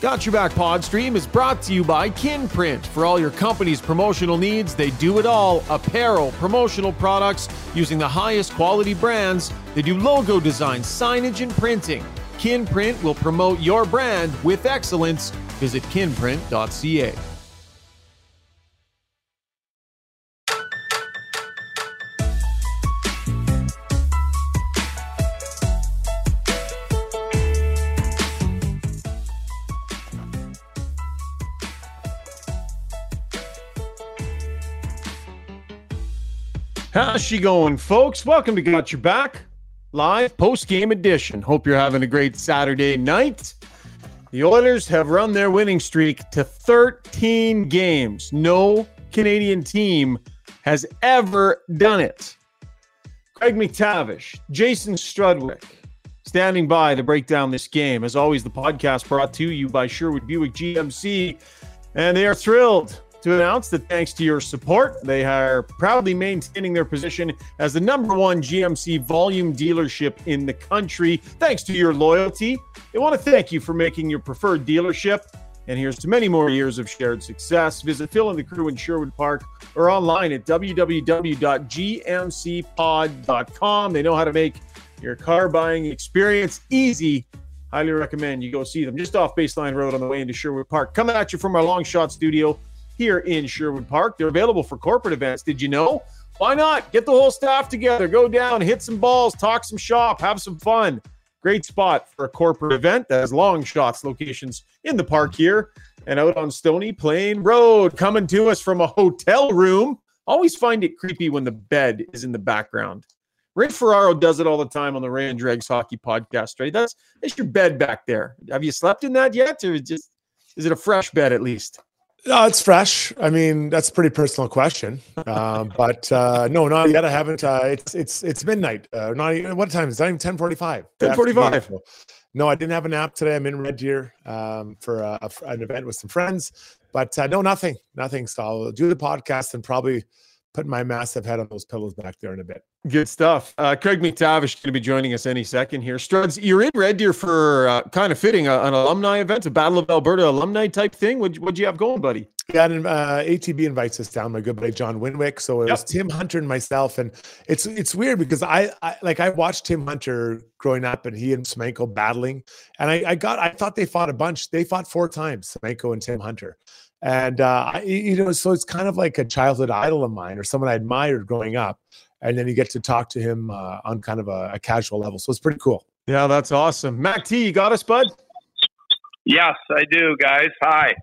Got Your Back Podstream is brought to you by Kinprint. For all your company's promotional needs, they do it all apparel, promotional products using the highest quality brands. They do logo design, signage, and printing. Kinprint will promote your brand with excellence. Visit kinprint.ca. How's she going, folks? Welcome to Got Your Back live post game edition. Hope you're having a great Saturday night. The Oilers have run their winning streak to 13 games. No Canadian team has ever done it. Craig MacTavish, Jason Strudwick, standing by to break down this game. As always, the podcast brought to you by Sherwood Buick GMC, and they are thrilled to announce that thanks to your support, they are proudly maintaining their position as the number one GMC volume dealership in the country. Thanks to your loyalty, they want to thank you for making your preferred dealership. And here's to many more years of shared success. Visit Phil and the crew in Sherwood Park or online at www.gmcpod.com. They know how to make your car buying experience easy. Highly recommend you go see them just off Baseline Road on the way into Sherwood Park. Coming at you from our long shot studio here in Sherwood Park. They're available for corporate events. Did you know? Why not? Get the whole staff together, go down, hit some balls, talk some shop, have some fun. Great spot for a corporate event that has long shots locations in the park here and out on Stony Plain Road. Coming to us from a hotel room. Always find it creepy when the bed is in the background. Ray Ferraro does it all the time on the Ray and Dregs Hockey Podcast, right? That's that's your bed back there. Have you slept in that yet, or just is it a fresh bed at least? No, it's fresh. I mean, that's a pretty personal question. Um, but uh, no, not yet. I haven't. Uh, it's it's it's midnight. Uh, not even, what time is it? Ten forty five. Ten forty five. No, I didn't have a nap today. I'm in Red Deer um, for a, a, an event with some friends. But uh, no, nothing, nothing. So I'll do the podcast and probably put my massive head on those pillows back there in a bit. Good stuff. Uh, Craig MacTavish going to be joining us any second here. Struds, you're in Red Deer for uh, kind of fitting uh, an alumni event, a Battle of Alberta alumni type thing. What what'd you have going, buddy? Yeah, and uh, ATB invites us down. My good buddy John Winwick. So it yep. was Tim Hunter and myself, and it's it's weird because I, I like I watched Tim Hunter growing up, and he and Semenko battling, and I, I got I thought they fought a bunch. They fought four times, Semenko and Tim Hunter, and uh, I, you know, so it's kind of like a childhood idol of mine or someone I admired growing up. And then you get to talk to him uh, on kind of a, a, casual level. So it's pretty cool. Yeah, that's awesome. Mac T, you got us, bud? Yes, I do, guys. Hi.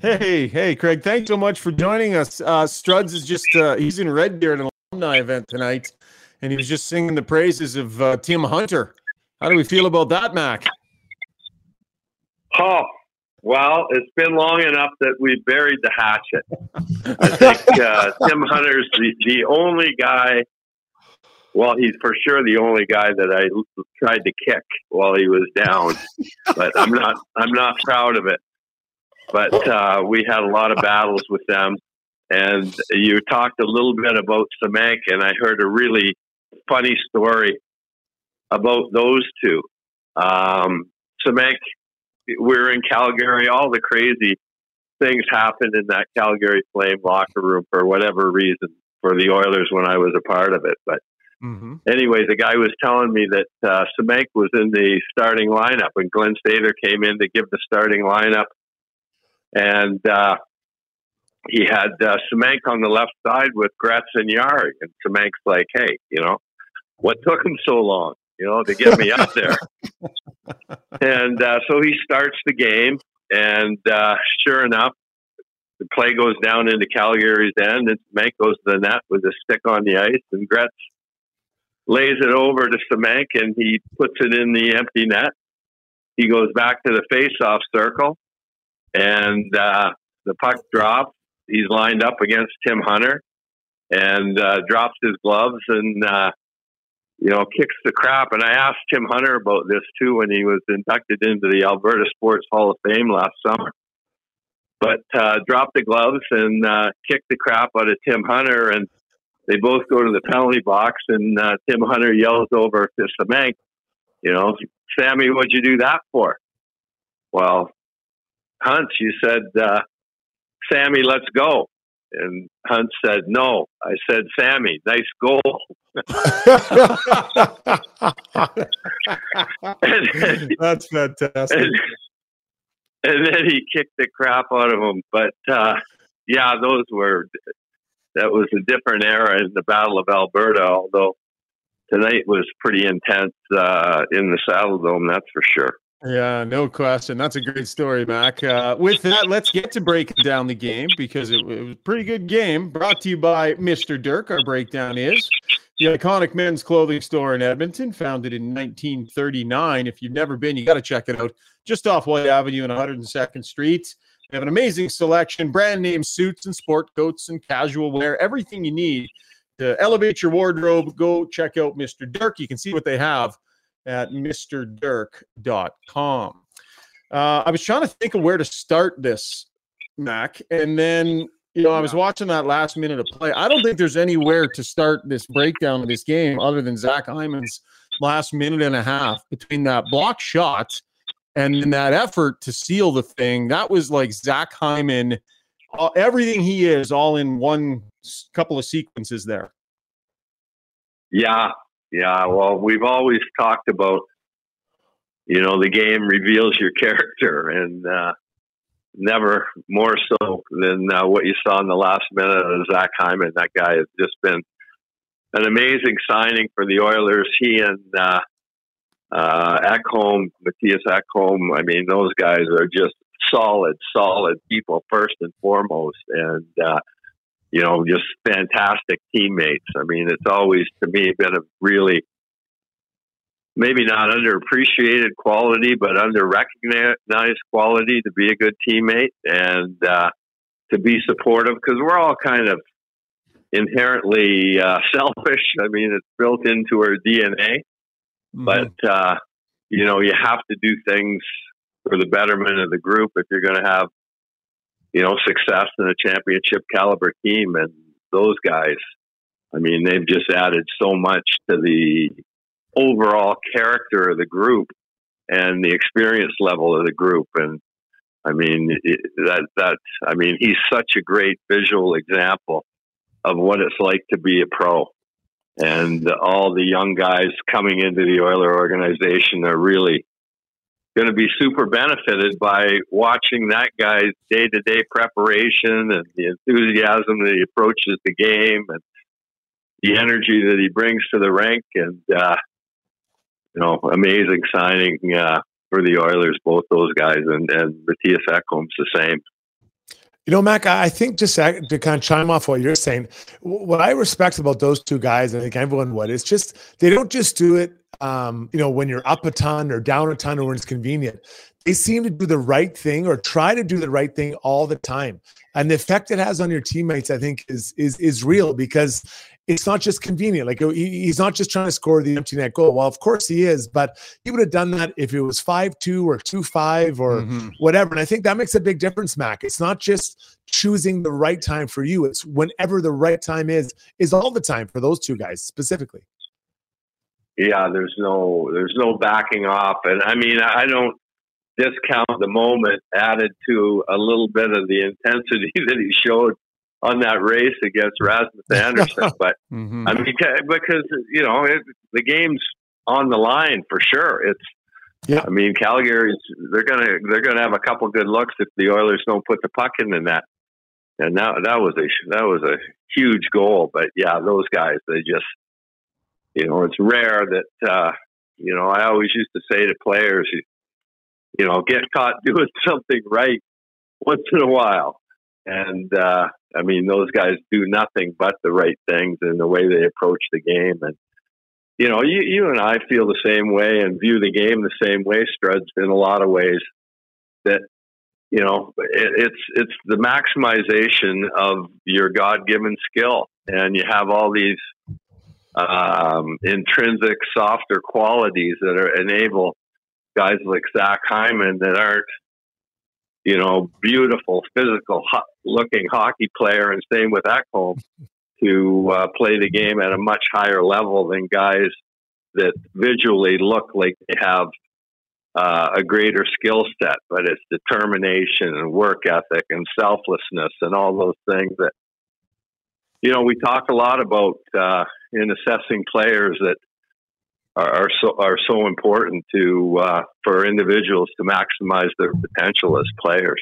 Hey, hey, Craig. Thanks so much for joining us. Uh, Struds is just, uh, he's in Red Deer at an alumni event tonight, and he was just singing the praises of uh, Tim Hunter. How do we feel about that, Mac? Oh, well, it's been long enough that we buried the hatchet. I think uh, Tim Hunter's the, the only guy. Well, he's for sure the only guy that I tried to kick while he was down, but I'm not. I'm not proud of it. But uh, we had a lot of battles with them, and you talked a little bit about Semenk, and I heard a really funny story about those two. Um, Semenk we were in Calgary. All the crazy things happened in that Calgary Flame locker room for whatever reason for the Oilers when I was a part of it. But mm-hmm. anyway, the guy was telling me that uh, Semenk was in the starting lineup when Glenn Sather came in to give the starting lineup, and uh, he had uh, Semenk on the left side with Gretz and Yarg, and Semenk's like, "Hey, you know, what took him so long?" You know, to get me out there. and uh, so he starts the game, and uh, sure enough, the play goes down into Calgary's end, and Semenk goes to the net with a stick on the ice, and Gretz lays it over to Semenk, and he puts it in the empty net. He goes back to the face-off circle, and uh, the puck drops. He's lined up against Tim Hunter, and uh, drops his gloves, and uh, you know, kicks the crap. And I asked Tim Hunter about this too when he was inducted into the Alberta Sports Hall of Fame last summer. But uh, dropped the gloves and uh, kicked the crap out of Tim Hunter, and they both go to the penalty box. And uh, Tim Hunter yells over to Semenk, you know, Sammy, what'd you do that for? Well, Hunt, you said, uh, Sammy, let's go. And Hunt said, no. I said, Sammy, nice goal. That's fantastic. And, and, then he kicked the crap out of him. But uh, yeah, those were, that was a different era in the Battle of Alberta, although tonight was pretty intense uh, in the Saddledome, that's for sure. Yeah, no question. That's a great story, Mac. Uh, with that, let's get to breaking down the game because it, it, was a pretty good game. Brought to you by Mr. Dirk. Our breakdown is the iconic men's clothing store in Edmonton, founded in 1939. If you've never been, you got to check it out. Just off White Avenue and 102nd Street. They have an amazing selection, brand name suits and sport coats and casual wear, everything you need to elevate your wardrobe. Go check out Mr. Dirk. You can see what they have at mrdirk.com. Uh, I was trying to think of where to start this, Mac, and then you know I was watching that last minute of play. I don't think there's anywhere to start this breakdown of this game other than Zach Hyman's last minute and a half between that block shot and then that effort to seal the thing. That was like Zach Hyman, uh, everything he is, all in one couple of sequences there. Yeah, yeah, well, we've always talked about, you know, the game reveals your character, and uh, never more so than uh, what you saw in the last minute of Zach Hyman. That guy has just been an amazing signing for the Oilers. He and uh, uh, Ekholm, Mattias Ekholm, I mean, those guys are just solid, solid people first and foremost, and uh, you know, just fantastic teammates. I mean, it's always to me been a really maybe not underappreciated quality, but under recognized quality to be a good teammate and uh, to be supportive because we're all kind of inherently uh, selfish. I mean, it's built into our DNA, mm-hmm. but uh, you know, you have to do things for the betterment of the group if you're going to have you know, success in a championship caliber team. And those guys, I mean, they've just added so much to the overall character of the group and the experience level of the group. And I mean, that, that, I mean, he's such a great visual example of what it's like to be a pro. And all the young guys coming into the Oiler organization are really going to be super benefited by watching that guy's day to day preparation and the enthusiasm that he approaches the game and the energy that he brings to the rink. And, uh, you know, amazing signing uh, for the Oilers, both those guys, and, and Mattias Ekholm's the same. You know, Mac, I think just to kind of chime off what you're saying, what I respect about those two guys, I think everyone would, is just they don't just do it um, you know, when you're up a ton or down a ton or when it's convenient. They seem to do the right thing or try to do the right thing all the time. And the effect it has on your teammates, I think, is is is real because it's not just convenient. Like he's not just trying to score the empty net goal. Well, of course he is, but he would have done that if it was five two or two five or mm-hmm. whatever. And I think that makes a big difference, Mac. It's not just choosing the right time for you. It's whenever the right time is, is all the time for those two guys specifically yeah, there's no there's no backing off, and I mean I don't discount the moment added to a little bit of the intensity that he showed on that race against Rasmus Andersson. but mm-hmm. I mean because you know it, the game's on the line for sure. It's yeah. I mean Calgary's they're gonna they're gonna have a couple good looks if the Oilers don't put the puck in the net. And that that was a that was a huge goal. But yeah, those guys they just you know, it's rare that, uh, you know, I always used to say to players, you know, get caught doing something right once in a while. And, uh, I mean, those guys do nothing but the right things in the way they approach the game. And, you know, you, you and I feel the same way and view the game the same way, Struds, in a lot of ways that, you know, it, it's, it's the maximization of your God given skill. And you have all these um, intrinsic softer qualities that are enable guys like Zach Hyman that aren't, you know, beautiful, physical looking hockey player, and same with Ekholm, to uh, play the game at a much higher level than guys that visually look like they have uh, a greater skill set, but it's determination and work ethic and selflessness and all those things that you know we talk a lot about uh, in assessing players that are, are so are so important to uh, for individuals to maximize their potential as players.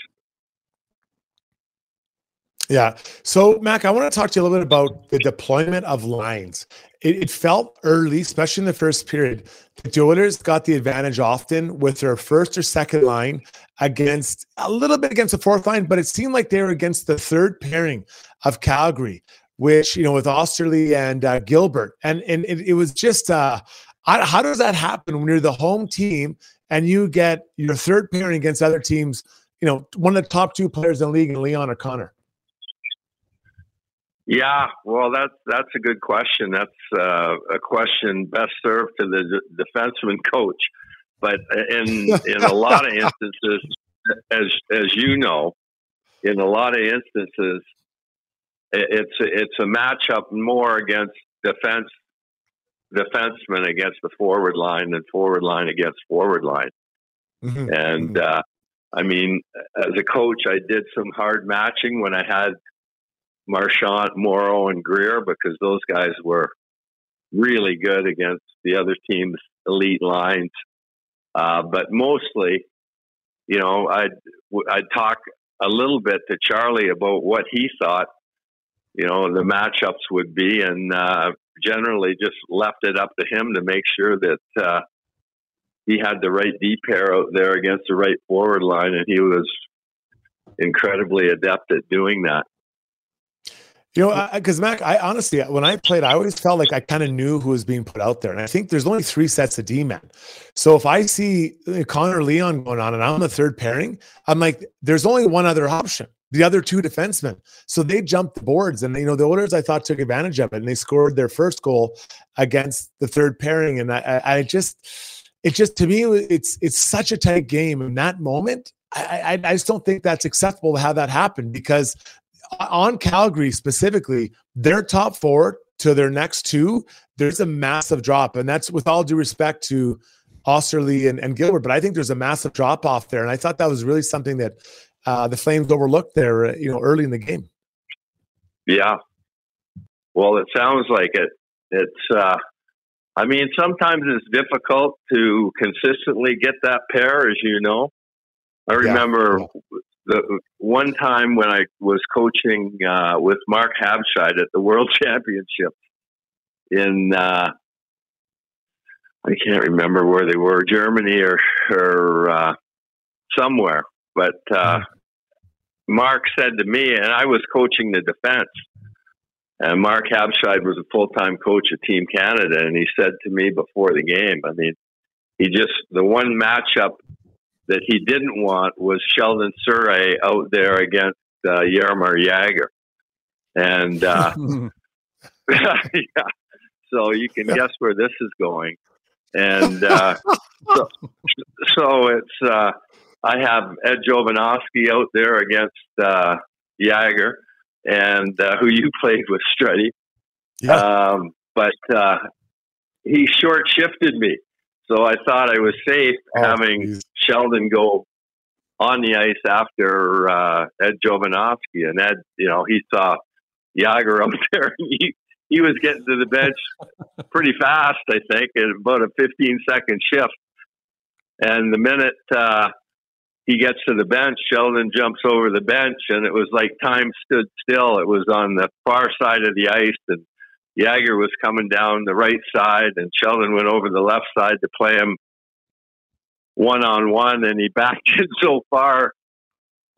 Yeah. So, Mac, I want to talk to you a little bit about the deployment of lines. It, it felt early, especially in the first period, the Oilers got the advantage often with their first or second line against a little bit against the fourth line, but it seemed like they were against the third pairing of Calgary, which, you know, with Oesterle and uh, Gilbert. And, and it, it was just, uh, how does that happen when you're the home team and you get your third pairing against other teams? You know, one of the top two players in the league, Leon O'Connor. Yeah, well, that's that's a good question. That's uh, a question best served to the d- defenseman coach. But in in a lot of instances, as as you know, in a lot of instances, it's it's a matchup more against defense defenseman against the forward line than forward line against forward line. Mm-hmm. And mm-hmm. uh, I mean, as a coach, I did some hard matching when I had Marchant, Moreau, and Grier because those guys were really good against the other team's elite lines. Uh, but mostly, you know, I'd I'd talk a little bit to Charlie about what he thought, you know, the matchups would be, and uh, generally just left it up to him to make sure that uh, he had the right D pair out there against the right forward line, and he was incredibly adept at doing that. You know, because Mac, I honestly, when I played, I always felt like I kind of knew who was being put out there, and I think there's only three sets of D men. So if I see uh, Connor Leon going on, and I'm the third pairing, I'm like, there's only one other option: the other two defensemen. So they jumped the boards, and you know, the Oilers I thought took advantage of it, and they scored their first goal against the third pairing, and I, I just, it just to me, it's it's such a tight game in that moment. I, I, I just don't think that's acceptable to have that happen because on Calgary specifically, their top four to their next two, there's a massive drop. And that's with all due respect to Oesterle and, and Gilbert, but I think there's a massive drop off there. And I thought that was really something that uh, the Flames overlooked there, uh, you know, early in the game. Yeah. Well, it sounds like it. It's, uh, I mean, sometimes it's difficult to consistently get that pair, as you know. I remember yeah the one time when I was coaching uh, with Mark Habscheid at the World Championship in uh, I can't remember where they were, Germany or or uh, somewhere, but uh, Mark said to me, and I was coaching the defense. And Mark Habscheid was a full time coach of Team Canada, and he said to me before the game, I mean, he just the one matchup that he didn't want was Sheldon Souray out there against uh, Jaromir Jagr. And uh, yeah, so you can guess where this is going. And uh, so, so it's uh, I have Ed Jovanovski out there against uh, Jagr, and uh, who you played with Strutty. Yeah. Um, but uh, he short shifted me. So I thought I was safe oh, having geez. Sheldon go on the ice after uh, Ed Jovanovski, and Ed, you know, he saw Jagr up there. And he he was getting to the bench pretty fast, I think, in about a 15 second shift. And the minute uh, he gets to the bench, Sheldon jumps over the bench, and it was like time stood still. It was on the far side of the ice, and Jagr was coming down the right side, and Sheldon went over the left side to play him one on one, and he backed in so far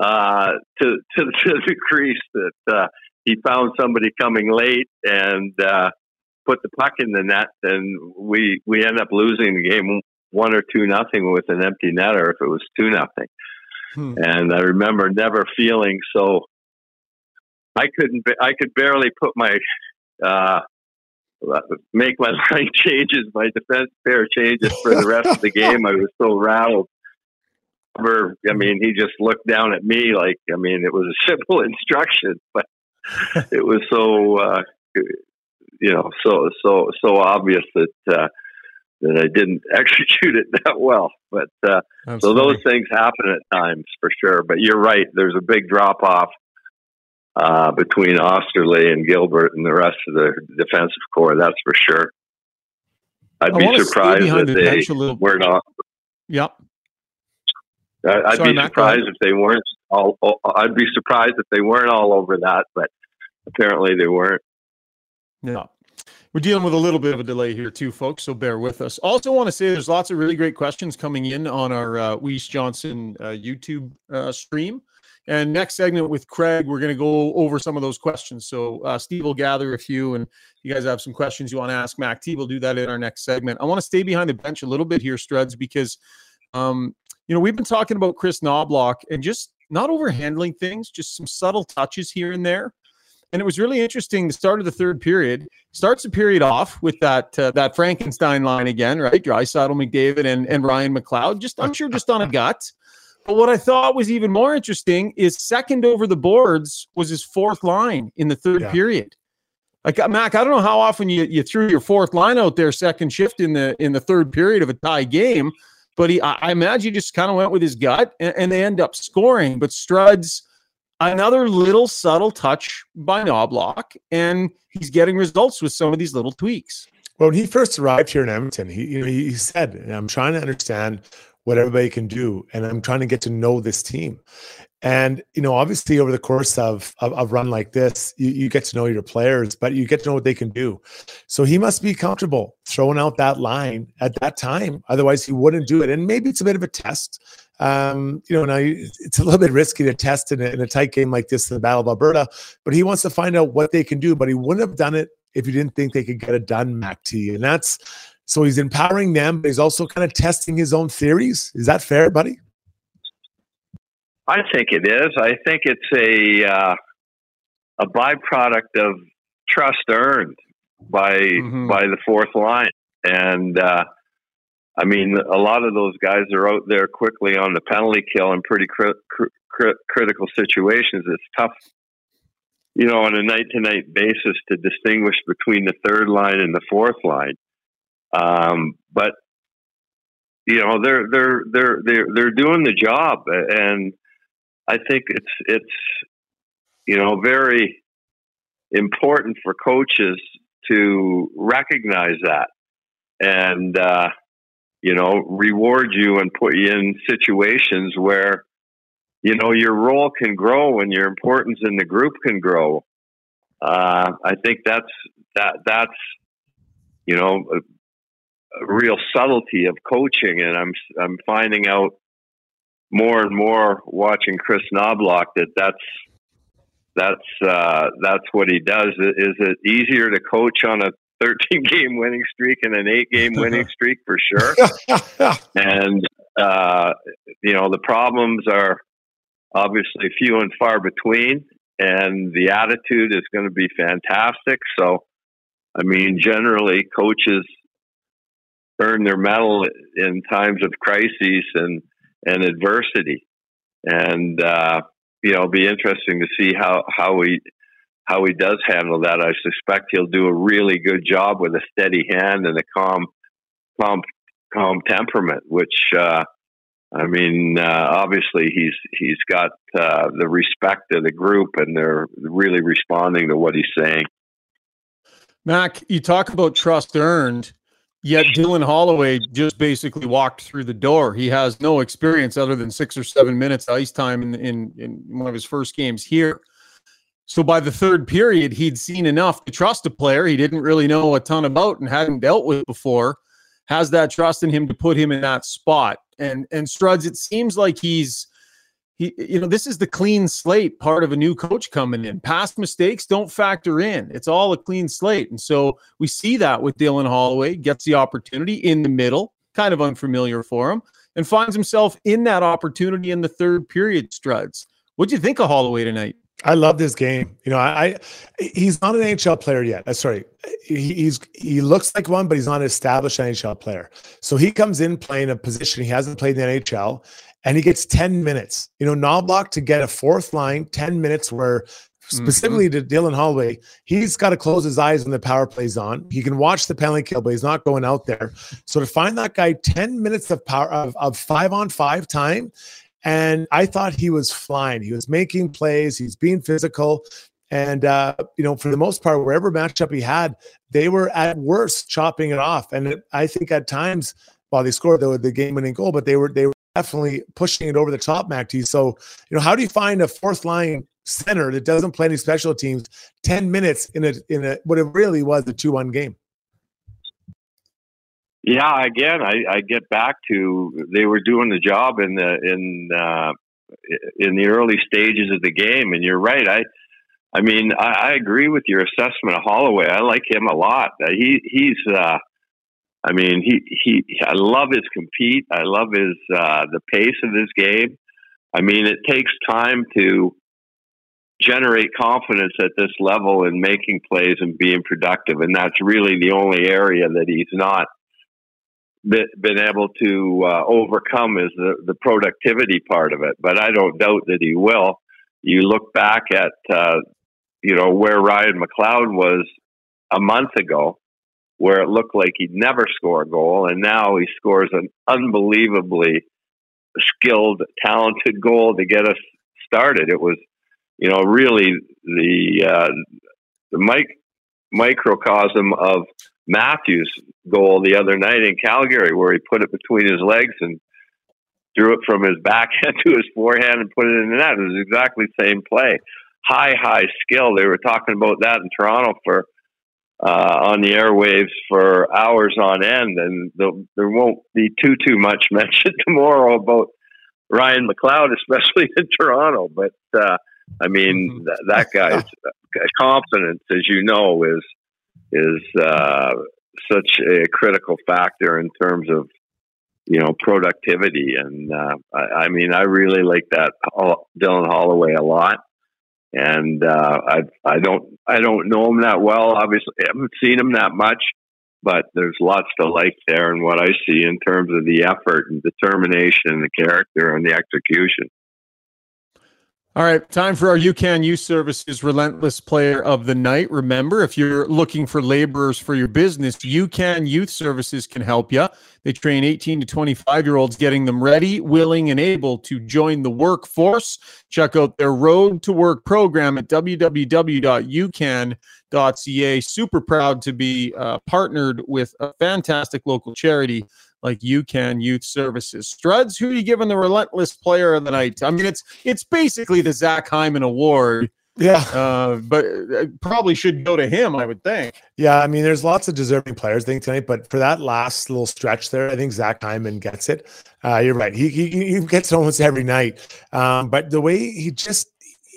uh, to, to, to the crease that uh, he found somebody coming late and uh, put the puck in the net, and we we end up losing the game one or two nothing with an empty netter if it was two nothing. Hmm. And I remember never feeling so. I couldn't. I could barely put my uh, make my line changes, my defense pair changes for the rest of the game. I was so rattled. I mean, he just looked down at me like, I mean, it was a simple instruction, but it was so, uh, you know, so so so obvious that uh, that I didn't execute it that well. But uh, so those things happen at times for sure. But you're right. There's a big drop off uh, between Oesterle and Gilbert and the rest of the defensive corps. That's for sure. I'd I be surprised if they were not. Yep. I'd Sorry, be surprised Matt, if they weren't all. I'd be surprised if they weren't all over that, but apparently they weren't. Yeah. We're dealing with a little bit of a delay here, too, folks. So bear with us. Also, want to say there's lots of really great questions coming in on our uh, Weiss Johnson uh, YouTube uh, stream. And next segment with Craig, we're going to go over some of those questions. So uh, Steve will gather a few, and you guys have some questions you want to ask Mac T. We'll do that in our next segment. I want to stay behind the bench a little bit here, Struds, because um, you know we've been talking about Chris Knoblauch and just not overhandling things, just some subtle touches here and there. And it was really interesting. The start of the third period starts the period off with that uh, that Frankenstein line again, right? Draisaitl, McDavid, and and Ryan McLeod. Just I'm sure just on a gut. But what I thought was even more interesting is second over the boards was his fourth line in the third yeah. period. Like uh, Mac, I don't know how often you, you threw your fourth line out there, second shift in the in the third period of a tie game, but he I, imagine he just kind of went with his gut and, and they end up scoring. But Struds another little subtle touch by Knoblauch, and he's getting results with some of these little tweaks. Well, when he first arrived here in Edmonton, he you know, he said, "I'm trying to understand what everybody can do, and I'm trying to get to know this team." And you know, obviously, over the course of of, of run like this, you, you get to know your players, but you get to know what they can do. So he must be comfortable throwing out that line at that time. Otherwise, he wouldn't do it. And maybe it's a bit of a test um, you know, now it's a little bit risky to test in a, in a tight game like this in the Battle of Alberta, but he wants to find out what they can do. But he wouldn't have done it if he didn't think they could get it done, Mac T. And that's so he's empowering them, but he's also kind of testing his own theories. Is that fair, buddy? I think it is. I think it's a uh, a byproduct of trust earned by mm-hmm. by the fourth line, and uh, I mean, a lot of those guys are out there quickly on the penalty kill in pretty cri- cri- critical situations. It's tough, you know, on a night to night basis to distinguish between the third line and the fourth line. Um, but you know, they're they're they're they're they're doing the job, and I think it's it's you know very important for coaches to recognize that and. Uh, you know, reward you and put you in situations where, you know, your role can grow and your importance in the group can grow. Uh, I think that's that that's you know a, real subtlety of coaching, and I'm I'm finding out more and more watching Chris Knoblauch that that's that's uh, that's what he does. Is it easier to coach on a 13 game winning streak and an eight game winning streak for sure. and, uh, you know, the problems are obviously few and far between, and the attitude is going to be fantastic. So, I mean, generally, coaches earn their medal in times of crises and, and adversity. And, uh, you know, it'll be interesting to see how, how we how he does handle that. I suspect he'll do a really good job with a steady hand and a calm, calm, calm temperament. Which, uh, I mean, uh, obviously he's he's got uh, the respect of the group, and they're really responding to what he's saying. Mac, you talk about trust earned. Yet Dylan Holloway just basically walked through the door. He has no experience other than six or seven minutes ice time in, in, in one of his first games here. So by the third period, he'd seen enough to trust a player he didn't really know a ton about and hadn't dealt with before. Has that trust in him to put him in that spot. And and Struds, it seems like he's he you know this is the clean slate part of a new coach coming in. Past mistakes don't factor in. It's all a clean slate. And so we see that with Dylan Holloway gets the opportunity in the middle, kind of unfamiliar for him, and finds himself in that opportunity in the third period. Struds, what do you think of Holloway tonight? I love this game. You know, I, I he's not an NHL player yet. Uh, sorry, he, he's he looks like one, but he's not an established NHL player. So he comes in playing a position he hasn't played in the NHL, and he gets ten minutes. You know, Knoblauch to get a fourth line, ten minutes where specifically mm-hmm. to Dylan Holloway, he's got to close his eyes when the power plays on. He can watch the penalty kill, but he's not going out there. So to find that guy 10 minutes of power of, of five on five time, and I thought he was flying. He was making plays, he's being physical. And uh, you know, for the most part, wherever matchup he had, they were at worst chopping it off. And it, I think at times, while they scored the, the game-winning goal, but they were they were definitely pushing it over the top, Mac So, you know, how do you find a fourth line center that doesn't play any special teams 10 minutes in a in a what it really was a 2-1 game? Yeah, again, I, I get back to they were doing the job in the in uh, in the early stages of the game, and you're right. I I mean, I, I agree with your assessment of Holloway. I like him a lot. He he's uh, I mean, he he. I love his compete. I love his uh, the pace of his game. I mean, it takes time to generate confidence at this level in making plays and being productive, and that's really the only area that he's not been able to uh, overcome is the, the productivity part of it. But I don't doubt that he will. You look back at uh, you know where Ryan McLeod was a month ago where it looked like he'd never score a goal, and now he scores an unbelievably skilled, talented goal to get us started. It was, you know, really the uh, the mic- microcosm of Matthews' goal the other night in Calgary, where he put it between his legs and drew it from his backhand to his forehand and put it in the net. It was exactly the same play. High, high skill. They were talking about that in Toronto for uh, on the airwaves for hours on end, and there won't be too too much mention tomorrow about Ryan McLeod, especially in Toronto. But uh, I mean, mm-hmm. th- that guy's confidence, as you know, is is uh, such a critical factor in terms of you know productivity. And uh, I, I mean, I really like that Dylan Holloway a lot and uh, I I don't I don't know him that well. Obviously, I haven't seen him that much, but there's lots to like there in what I see in terms of the effort and determination and the character and the execution. All right, time for our YOUCAN Youth Services Relentless Player of the Night. Remember, if you're looking for laborers for your business, YOUCAN Youth Services can help you. They train 18 to 25 year olds, getting them ready, willing, and able to join the workforce. Check out their Road to Work program at www.ucan.ca. Super proud to be uh, partnered with a fantastic local charity like YOUCAN Youth Services. Struds, who are you giving the relentless player of the night? I mean, it's it's basically the Zach Hyman Award. Yeah, uh, but uh, probably should go to him, I would think. Yeah, I mean, there's lots of deserving players, I think tonight, but for that last little stretch there, I think Zach Hyman gets it. Uh, you're right; he, he he gets it almost every night. Um, but the way he just,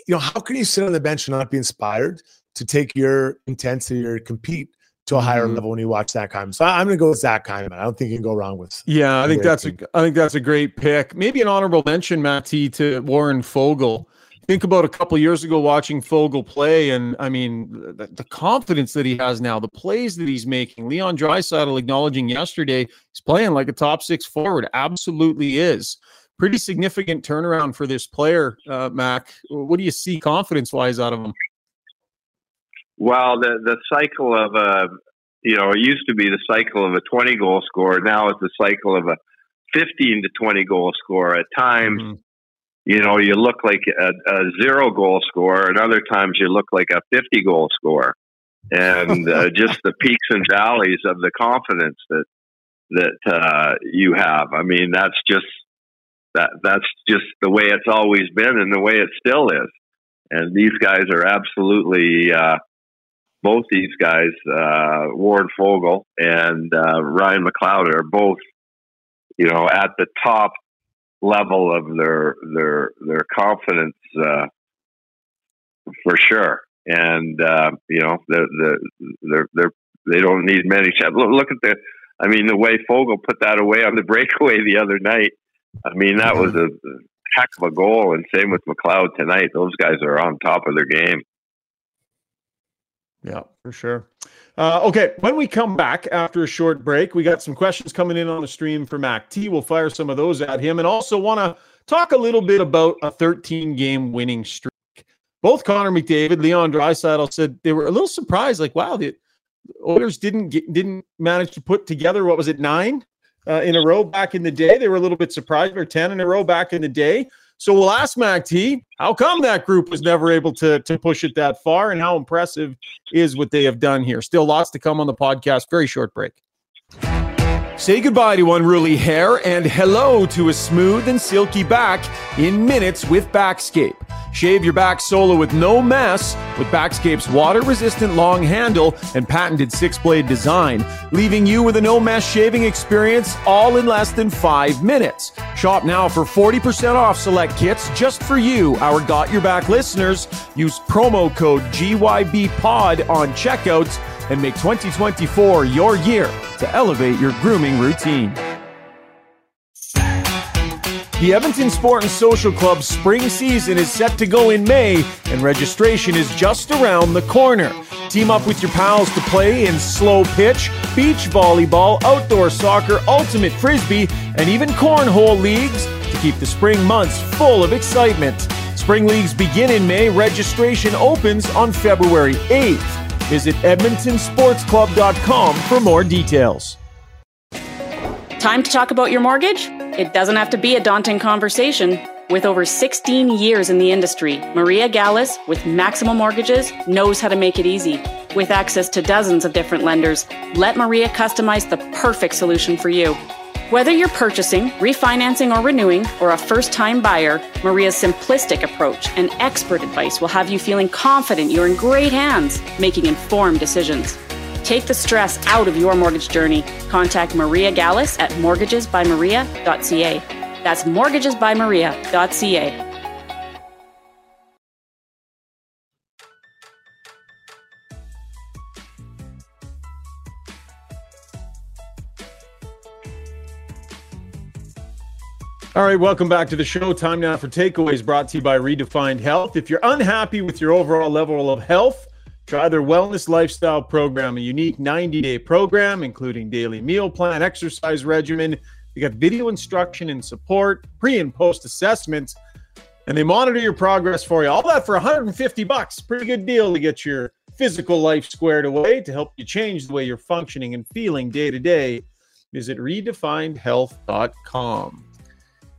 you know, how can you sit on the bench and not be inspired to take your intensity or compete to a higher mm-hmm. level when you watch Zach Hyman. So I'm going to go with Zach Hyman. I don't think you can go wrong with. Yeah, I think that's team. a I think that's a great pick. Maybe an honorable mention, Mac T, to Warren Foegele. Think about a couple years ago watching Foegele play, and I mean the, the, confidence that he has now, the plays that he's making. Leon Draisaitl acknowledging yesterday he's playing like a top six forward. Absolutely is. Pretty significant turnaround for this player, uh, Mac. What do you see confidence wise out of him? Well, the the cycle of a you know it used to be the cycle of a 20 goal scorer. Now it's the cycle of a 15 to 20 goal scorer. At times, mm-hmm. you know, you look like a, a, zero goal scorer, and other times you look like a 50 goal scorer. And uh, just the peaks and valleys of the confidence that that uh, you have. I mean, that's just that that's just the way it's always been, and the way it still is. And these guys are absolutely uh, both these guys, uh, Warren Foegele and uh, Ryan McLeod, are both, you know, at the top level of their their their confidence uh, for sure. And uh, you know, the the they're, they're they don't need many shots. Look, look at the, I mean, the way Foegele put that away on the breakaway the other night. I mean, that was a heck of a goal. And same with McLeod tonight. Those guys are on top of their game. Yeah, for sure. Uh, okay, when we come back after a short break, we got some questions coming in on the stream for Mac T. We'll fire some of those at him, and also want to talk a little bit about a 13 game winning streak. both Connor McDavid, Leon Draisaitl said they were a little surprised, like, wow, the Oilers didn't get, didn't manage to put together what was it nine uh, in a row back in the day. They were a little bit surprised, or ten in a row back in the day. So we'll ask Mac T, how come that group was never able to to push it that far, and how impressive is what they have done here? Still lots to come on the podcast. Very short break. Say goodbye to unruly hair and hello to a smooth and silky back in minutes with Backscape. Shave your back solo with no mess with Backscape's water resistant long handle and patented six blade design, leaving you with a no mess shaving experience all in less than five minutes. Shop now for 40% off select kits just for you, our Got Your Back listeners. Use promo code GYBPOD on checkouts and make 2024 your year to elevate your grooming routine. The Edmonton Sport and Social Club's spring season is set to go in May, and registration is just around the corner. Team up with your pals to play in slow pitch, beach volleyball, outdoor soccer, ultimate frisbee, and even cornhole leagues to keep the spring months full of excitement. Spring leagues begin in May. Registration opens on February 8th. Visit EdmontonSportsClub.com for more details. Time to talk about your mortgage? It doesn't have to be a daunting conversation. With over 16 years in the industry, Maria Gallus with Maximal Mortgages knows how to make it easy. With access to dozens of different lenders, let Maria customize the perfect solution for you. Whether you're purchasing, refinancing, or renewing, or a first time buyer, Maria's simplistic approach and expert advice will have you feeling confident you're in great hands, making informed decisions. Take the stress out of your mortgage journey. Contact Maria Gallus at mortgagesbymaria.ca. That's mortgagesbymaria.ca. All right, welcome back to the show. Time now for takeaways brought to you by Redefined Health. If you're unhappy with your overall level of health, try their wellness lifestyle program, a unique 90 day program, including daily meal plan, exercise regimen. They got video instruction and support, pre and post assessments, and they monitor your progress for you. All that for 150 bucks. Pretty good deal to get your physical life squared away to help you change the way you're functioning and feeling day to day. Visit redefinedhealth.com.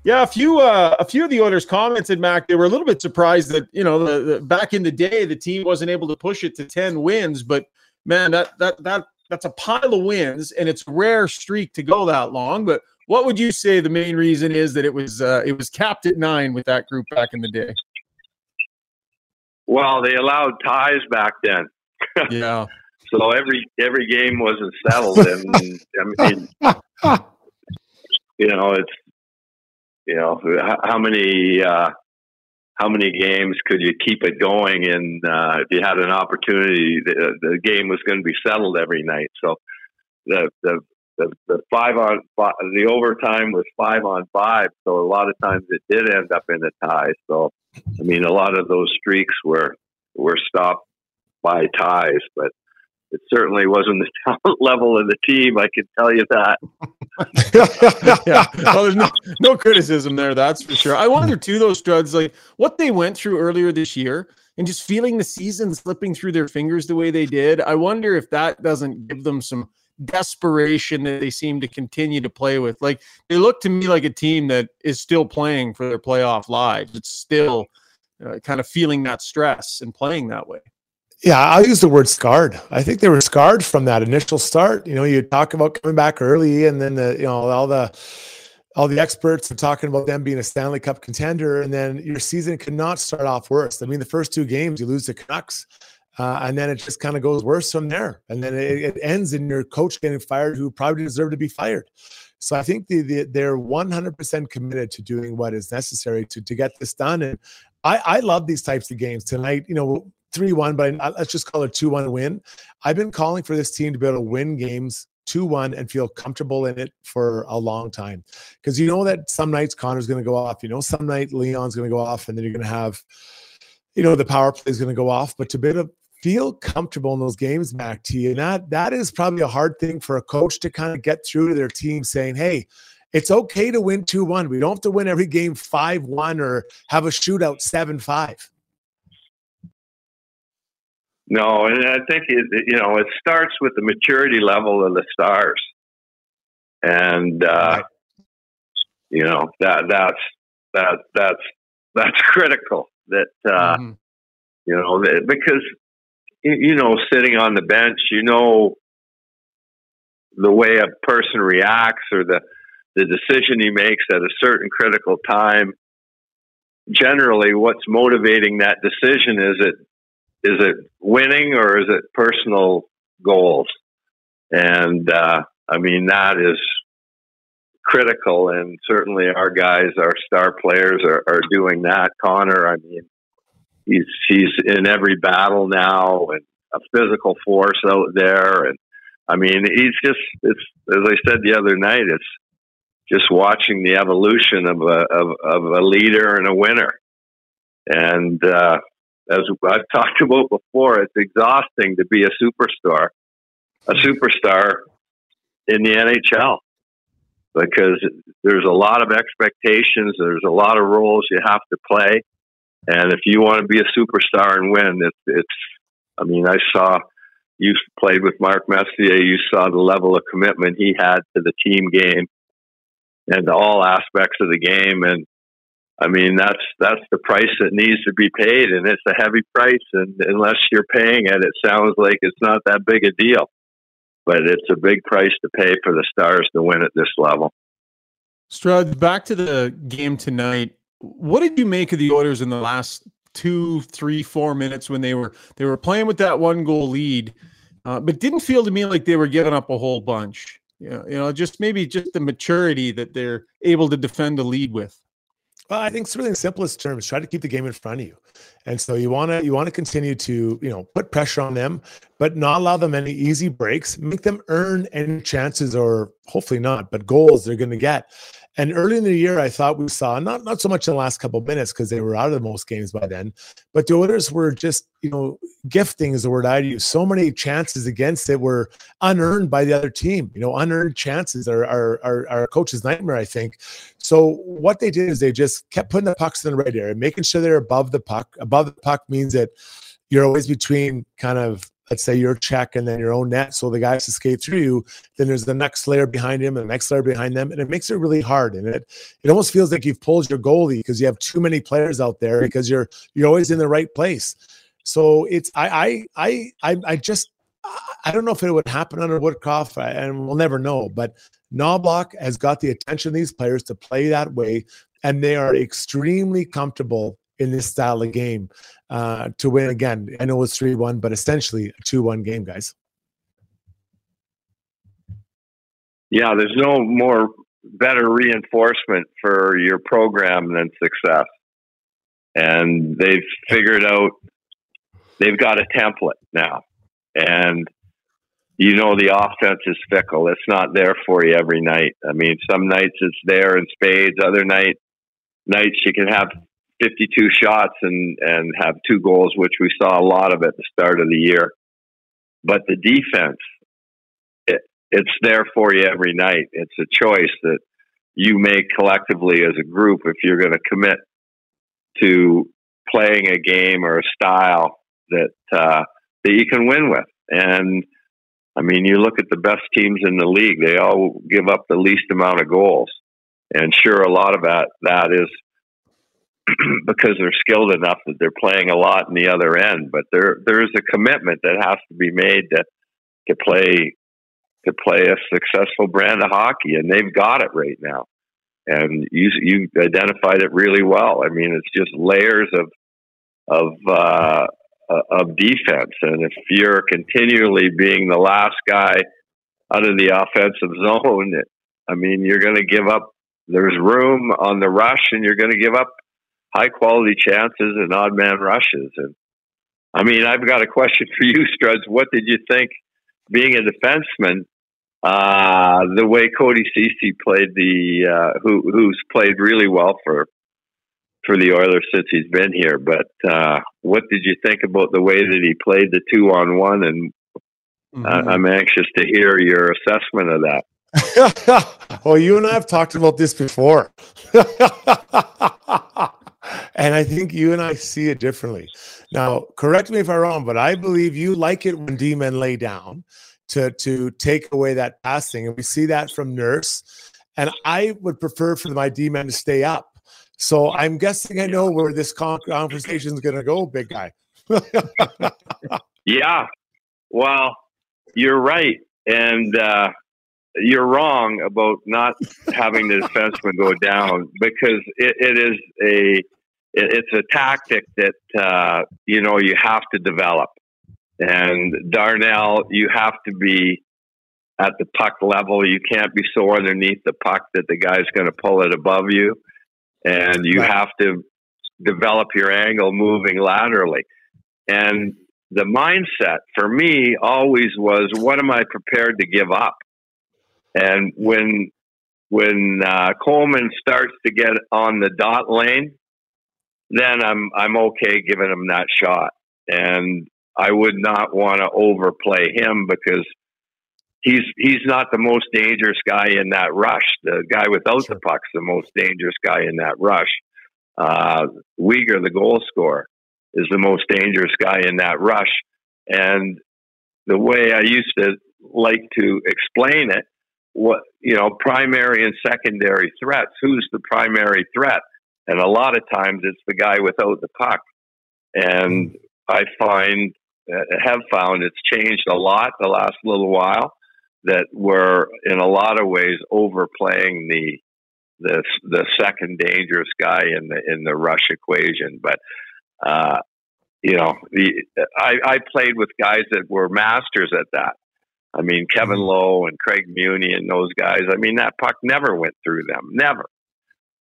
Yeah, a few uh, a few of the owners commented, Mac. They were a little bit surprised that you know the, the, back in the day the team wasn't able to push it to ten wins, but man, that that that that's a pile of wins, and it's rare streak to go that long. But what would you say the main reason is that it was uh, it was capped at nine with that group back in the day? Well, they allowed ties back then. Yeah. so every every game wasn't settled, and I mean, you know, it's you know, how many uh, how many games could you keep it going? And uh, if you had an opportunity, the, the game was going to be settled every night. So the the the, the five on five, the overtime was five on five. So a lot of times it did end up in a tie. So I mean, a lot of those streaks were were stopped by ties, but it certainly wasn't the talent level of the team. I can tell you that. yeah, well, there's no no criticism there. That's for sure. I wonder too, those Struds, like what they went through earlier this year, and just feeling the season slipping through their fingers the way they did. I wonder if that doesn't give them some desperation that they seem to continue to play with. Like they look to me like a team that is still playing for their playoff lives. It's still uh, kind of feeling that stress and playing that way. Yeah, I'll use the word scarred. I think they were scarred from that initial start. You know, you talk about coming back early, and then the you know all the all the experts are talking about them being a Stanley Cup contender, and then your season could not start off worse. I mean, the first two games you lose the Canucks, uh, and then it just kind of goes worse from there, and then it, it, ends in your coach getting fired, who probably deserved to be fired. So I think the, the, they're 100% committed to doing what is necessary to to get this done, and I, I love these types of games tonight. You know, 3 1, but I, let's just call it 2 1 win. I've been calling for this team to be able to win games 2 1 and feel comfortable in it for a long time. Because you know that some nights Connor's going to go off. You know, some night Leon's going to go off, and then you're going to have, you know, the power play is going to go off. But to be able to feel comfortable in those games, Mac T, and that that is probably a hard thing for a coach to kind of get through to their team saying, hey, it's okay to win 2 1. We don't have to win every game 5 1 or have a shootout 7 5. No, and I think it, you know it starts with the maturity level of the stars, and uh, you know that that's that that's that's critical. That uh, mm-hmm. you know because you know sitting on the bench, you know the way a person reacts or the the decision he makes at a certain critical time. Generally, what's motivating that decision is it is it winning or is it personal goals? And uh, I mean that is critical, and certainly our guys, our star players, are, are doing that. Connor, I mean, he's he's in every battle now and a physical force out there, and I mean, he's just it's as I said the other night, it's just watching the evolution of a of, of a leader and a winner. And uh, as I've talked about before, it's exhausting to be a superstar, a superstar in the NHL because there's a lot of expectations. There's a lot of roles you have to play, and if you want to be a superstar and win, it's it's. I mean, I saw you played with Mark Messier. You saw the level of commitment he had to the team game and all aspects of the game, and I mean that's that's the price that needs to be paid, and it's a heavy price. And unless you're paying it, it sounds like it's not that big a deal but it's a big price to pay for the Stars to win at this level. Strud, back to the game tonight. What did you make of the Oilers in the last two, three, four minutes when they were they were playing with that one goal lead, uh, but didn't feel to me like they were giving up a whole bunch. You know, you know, just maybe just the maturity that they're able to defend the lead with. Well, I think it's really in simplest terms, try to keep the game in front of you. And so you want to you want to continue to you know put pressure on them, but not allow them any easy breaks. Make them earn any chances, or hopefully not, but goals they're going to get. And early in the year, I thought we saw not not so much in the last couple minutes because they were out of the most games by then, but the Oilers were just you know gifting is the word I'd use. So many chances against it were unearned by the other team. You know, unearned chances are are are, are coach's nightmare. I think. So what they did is they just kept putting the pucks in the right area, making sure they're above the puck. Above the puck means that you're always between kind of let's say your check and then your own net so the guys skate through you then there's the next layer behind him and the next layer behind them and it makes it really hard and it it almost feels like you've pulled your goalie because you have too many players out there because you're you're always in the right place so it's i i i i, just I don't know if it would happen under Woodcroft, and we'll never know. But Knoblauch has got the attention of these players to play that way, and they are extremely comfortable in this style of game uh, to win again. I know it's 3 1, but essentially a 2 1 game, guys. Yeah, there's no more better reinforcement for your program than success. And they've figured out they've got a template now. And you know the offense is fickle. It's not there for you every night. I mean, some nights it's there in spades, other night nights you can have 52 shots and, and have two goals, which we saw a lot of at the start of the year. But the defense, it, it's there for you every night. It's a choice that you make collectively as a group if you're going to commit to playing a game or a style that uh, that you can win with. And I mean, you look at the best teams in the league; they all give up the least amount of goals. And sure, a lot of that that is because they're skilled enough that they're playing a lot in the other end. But there there is a commitment that has to be made to to play to play a successful brand of hockey, and they've got it right now. And you you identified it really well. I mean, it's just layers of of uh, of defense, and if you're continually being the last guy out of the offensive zone, I mean, you're going to give up. There's room on the rush, and you're going to give up high quality chances and odd man rushes. And I mean, I've got a question for you, Struds. What did you think being a defenseman? Uh, the way Cody Ceci played the, uh, who, who's played really well for, for the Oilers since he's been here. But, uh, what did you think about the way that he played the two on one? And mm-hmm. I'm anxious to hear your assessment of that. well, you and I have talked about this before. And I think you and I see it differently. Now, correct me if I'm wrong, but I believe you like it when D men lay down to to take away that passing, and we see that from Nurse. And I would prefer for my D men to stay up. So I'm guessing I know where this conversation is going to go, big guy. yeah, well, you're right, and uh, you're wrong about not having the defenseman go down because it, it is a it's a tactic that uh, you know you have to develop. And Darnell, you have to be at the puck level. You can't be so underneath the puck that the guy's going to pull it above you. And you right. have to develop your angle moving laterally. And the mindset for me always was, what am I prepared to give up? And when when uh, Coleman starts to get on the dot lane, then I'm I'm okay giving him that shot. And I would not want to overplay him because he's he's not the most dangerous guy in that rush. The guy without the puck's the most dangerous guy in that rush. Uh, Weegar, the goal scorer, is the most dangerous guy in that rush. And the way I used to like to explain it, what you know, primary and secondary threats. Who's the primary threat? And a lot of times it's the guy without the puck. And I find have found it's changed a lot the last little while. That we're in a lot of ways overplaying the the the second dangerous guy in the in the rush equation. But uh, you know, the, I, I played with guys that were masters at that. I mean, Kevin mm-hmm. Lowe and Craig Muni and those guys. I mean, that puck never went through them, never.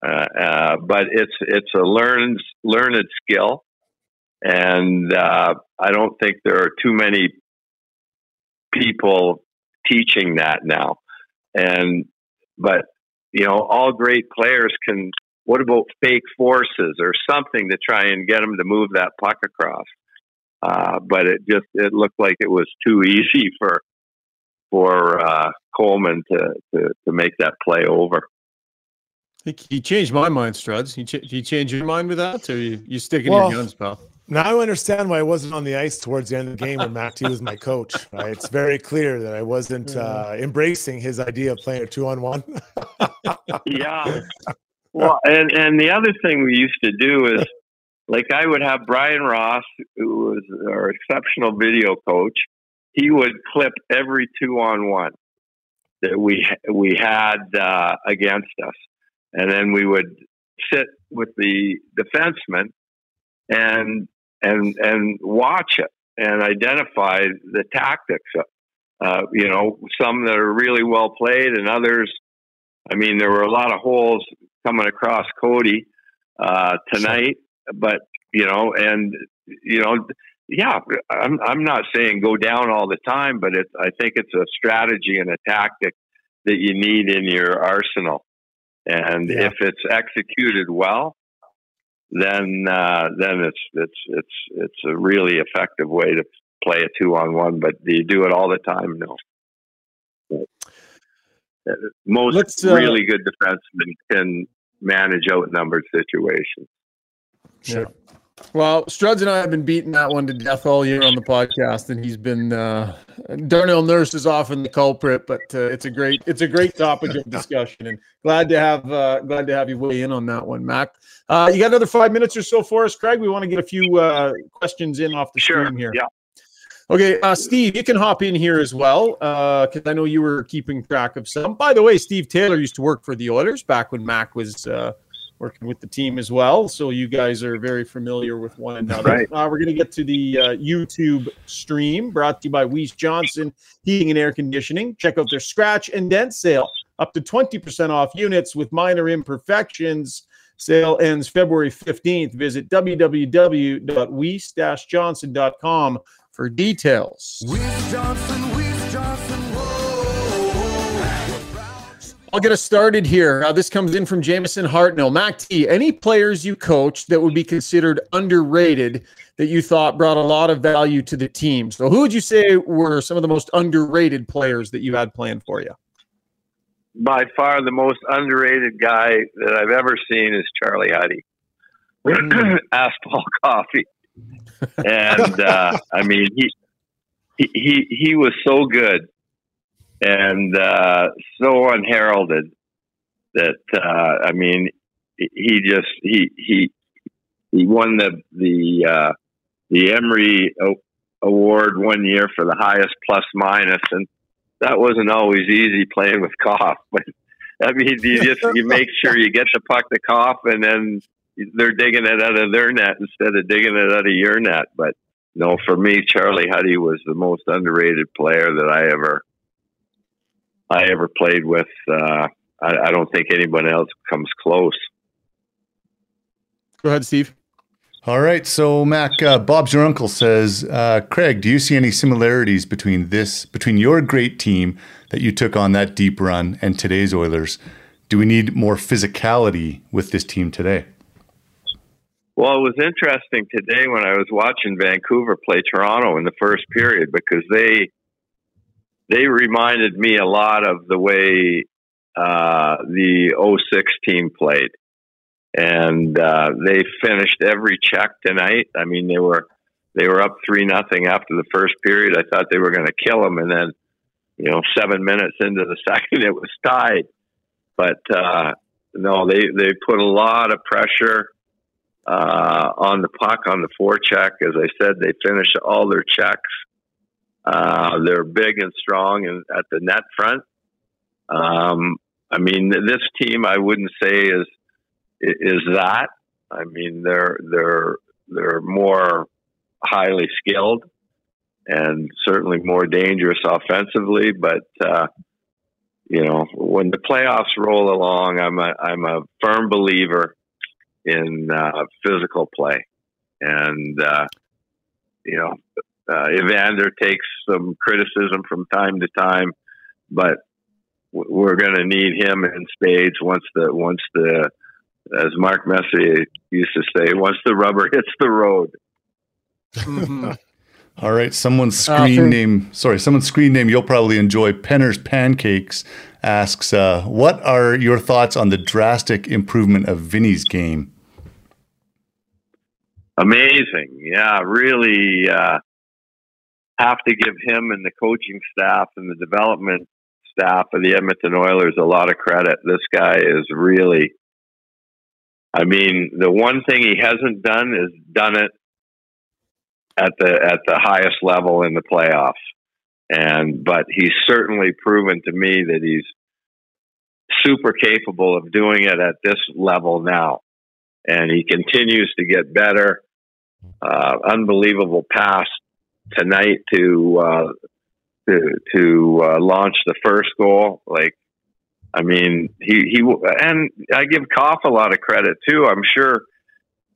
Uh, uh, but it's it's a learned learned skill, and uh, I don't think there are too many people teaching that now. And but you know, all great players can. What about fake forces or something to try and get them to move that puck across? Uh, but it just it looked like it was too easy for for uh, Coleman to, to to make that play over. He changed my mind, Struds. He, ch- he changed your mind with that, or you you sticking well, your guns, pal? Now I understand why I wasn't on the ice towards the end of the game when Mac T was my coach. Right? It's very clear that I wasn't uh, embracing his idea of playing a two on one. yeah. Well, and and the other thing we used to do is, like, I would have Brian Ross, who was our exceptional video coach. He would clip every two on one that we we had uh, against us, and then we would sit with the defenseman and and and watch it and identify the tactics. Uh, you know, some that are really well played, and others. I mean, there were a lot of holes coming across Cody uh, tonight, but you know, and you know, yeah, I'm I'm not saying go down all the time, but it's I think it's a strategy and a tactic that you need in your arsenal, and yeah. if it's executed well, then uh, then it's it's it's it's a really effective way to play a two on one. But do you do it all the time? No. Most uh, really good defensemen can manage outnumbered situations. Sure. Yeah. Well, Struds and I have been beating that one to death all year on the podcast, and he's been uh, Darnell Nurse is often the culprit, but uh, it's a great it's a great topic of discussion, and glad to have uh, glad to have you weigh in on that one, Mac. Uh, you got another five minutes or so for us, Craig. We want to get a few uh, questions in off the sure. screen here. Yeah. Okay, uh, Steve, you can hop in here as well because I know you were keeping track of some. By the way, Steve Taylor used to work for the Oilers back when Mac was working with the team as well. So you guys are very familiar with one another. Right. Uh, we're going to get to the uh, YouTube stream brought to you by Weiss Johnson Heating and Air Conditioning. Check out their scratch and dent sale, up to 20% off units with minor imperfections. Sale ends February 15th. Visit www.weiss-johnson.com for details. I'll get us started here. Uh, this comes in from Jameson Hartnell. Mac T, any players you coached that would be considered underrated that you thought brought a lot of value to the team? So, who would you say were some of the most underrated players that you had planned for you? By far, the most underrated guy that I've ever seen is Charlie Huddy. ask Paul Coffey. And uh, I mean, he, he he he was so good and uh, so unheralded that uh, I mean, he just he he he won the the uh, the Emery award one year for the highest plus minus, and that wasn't always easy playing with Coff. But I mean, you just you make sure you get the puck to Coff, and then they're digging it out of their net instead of digging it out of your net. But no, for me, Charlie Huddy was the most underrated player that I ever I ever played with. Uh, I, I don't think anyone else comes close. Go ahead, Steve. All right. So, Mac, uh, Bob's your uncle says, uh, Craig, do you see any similarities between this, between your great team that you took on that deep run and today's Oilers? Do we need more physicality with this team today? Well, it was interesting today when I was watching Vancouver play Toronto in the first period because they they reminded me a lot of the way uh, the 06 team played and uh, they finished every check tonight. I mean, they were they were up three nothing after the first period. I thought they were going to kill them, and then you know, seven minutes into the second, it was tied. But uh, no, they they put a lot of pressure uh, on the puck on the forecheck. As I said, they finished all their checks. Uh, they're big and strong and at the net front. Um, I mean, this team I wouldn't say is is that. I mean, they're they're they're more highly skilled and certainly more dangerous offensively. But uh, you know, when the playoffs roll along, I'm a I'm a firm believer in uh, physical play, and uh, you know, uh, Evander takes some criticism from time to time, but we're going to need him in spades once the once the as Mark Messier used to say, once the rubber hits the road. Mm-hmm. All right, someone's uh, screen uh, name. Sorry, someone's screen name. You'll probably enjoy. Penner's Pancakes asks, uh, "What are your thoughts on the drastic improvement of Vinny's game?" Amazing, yeah. Really uh, have to give him and the coaching staff and the development staff of the Edmonton Oilers a lot of credit. This guy is really I mean, the one thing he hasn't done is done it at the at the highest level in the playoffs. And but he's certainly proven to me that he's super capable of doing it at this level now. And he continues to get better. Uh, unbelievable pass tonight to uh, to to uh, launch the first goal. Like I mean, he he and I give Coff a lot of credit too. I'm sure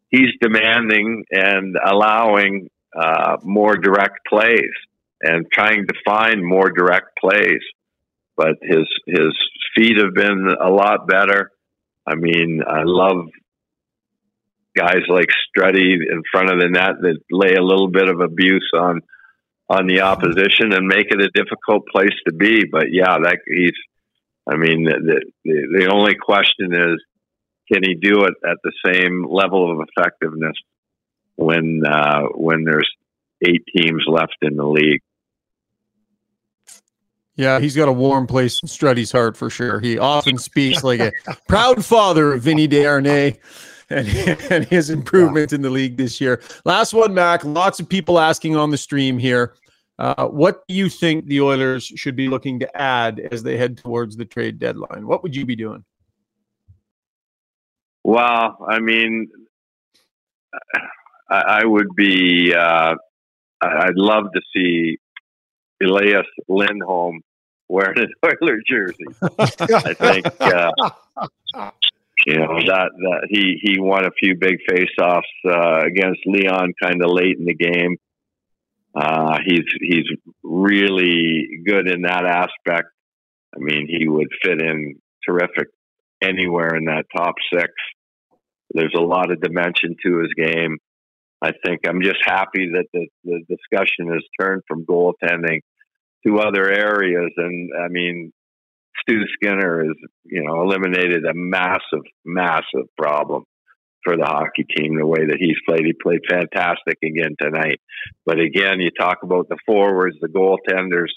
he's demanding and allowing uh, more direct plays and trying to find more direct plays. But his his feet have been a lot better. I mean, I love guys like Struddy in front of the net that lay a little bit of abuse on on the opposition and make it a difficult place to be. But yeah, that he's I mean, the, the, the only question is, can he do it at the same level of effectiveness when uh, when there's eight teams left in the league? Yeah, he's got a warm place in Struddy's heart for sure. He often speaks like a proud father of Vinny Desharnais and, and his improvement in the league this year. Last one, Mac. Lots of people asking on the stream here. Uh, what do you think the Oilers should be looking to add as they head towards the trade deadline? What would you be doing? Well, I mean, I, I would be. Uh, I'd love to see Elias Lindholm wearing an Oiler jersey. I think uh, you know that that he he won a few big faceoffs uh, against Leon kind of late in the game. Uh, he's he's really good in that aspect. I mean, he would fit in terrific anywhere in that top six. There's a lot of dimension to his game. I think I'm just happy that the, the discussion has turned from goaltending to other areas. And I mean, Stu Skinner has, you know, eliminated a massive, massive problem for the hockey team the way that he's played. He played fantastic again tonight. But again, you talk about the forwards, the goaltenders,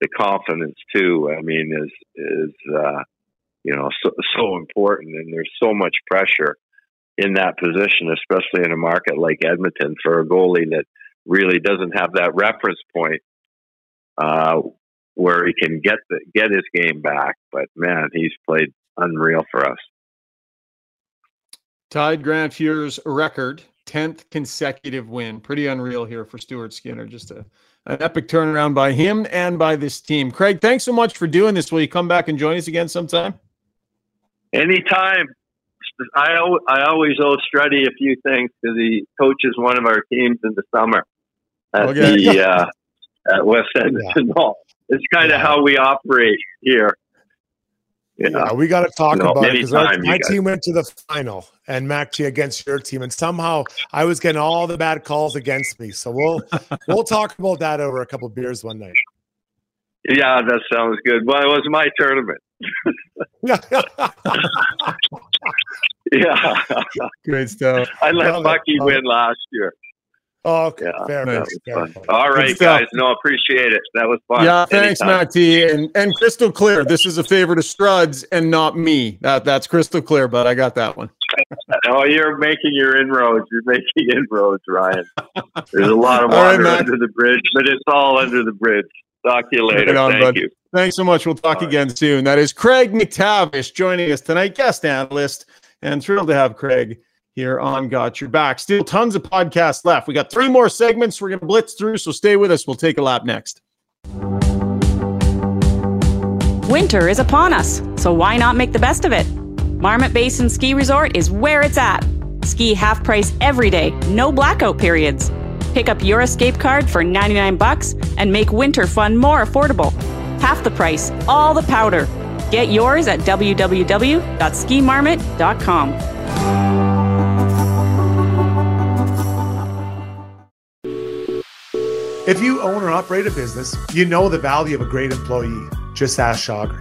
the confidence too. I mean, is is uh, you know so, so important, and there's so much pressure in that position, especially in a market like Edmonton for a goalie that really doesn't have that reference point uh, where he can get the, get his game back. But man, he's played unreal for us. Tied Grant Fuhr's record, 10th consecutive win. Pretty unreal here for Stuart Skinner. Just a, an epic turnaround by him and by this team. Craig, thanks so much for doing this. Will you come back and join us again sometime? Anytime. I, I always owe Struddy a few things because he coaches one of our teams in the summer at okay. the uh, at West Edmonton yeah. It's kind of yeah. how we operate here. You know? Yeah, we got to talk about it because my team went to the final and Mac against your team, and somehow I was getting all the bad calls against me. So we'll we'll talk about that over a couple beers one night. Yeah, that sounds good. Well, it was my tournament. yeah, great stuff. I let Bucky win last year. Oh, okay. Yeah, fair, fair, fair. All right, guys. No, appreciate it. That was fun. Yeah, thanks, Mac T. And and crystal clear. This is a favor to Struds and not me. That that's crystal clear. But I got that one. oh, you're making your inroads. You're making inroads, Ryan. There's a lot of water right, under the bridge, but it's all under the bridge. Talk to you later. On, Thank bud. you. Thanks so much. We'll talk all again right. soon. That is Craig MacTavish joining us tonight, guest analyst, and thrilled to have Craig here on Got Your Back. Still tons of podcasts left. We got three more segments we're going to blitz through, so stay with us. We'll take a lap next. Winter is upon us, so why not make the best of it? Marmot Basin Ski Resort is where it's at. Ski half price every day, no blackout periods. Pick up your escape card for 99 bucks and make winter fun more affordable. Half the price, all the powder. Get yours at www.skimarmot.com. If you own or operate a business, you know the value of a great employee. Just ask Shogger.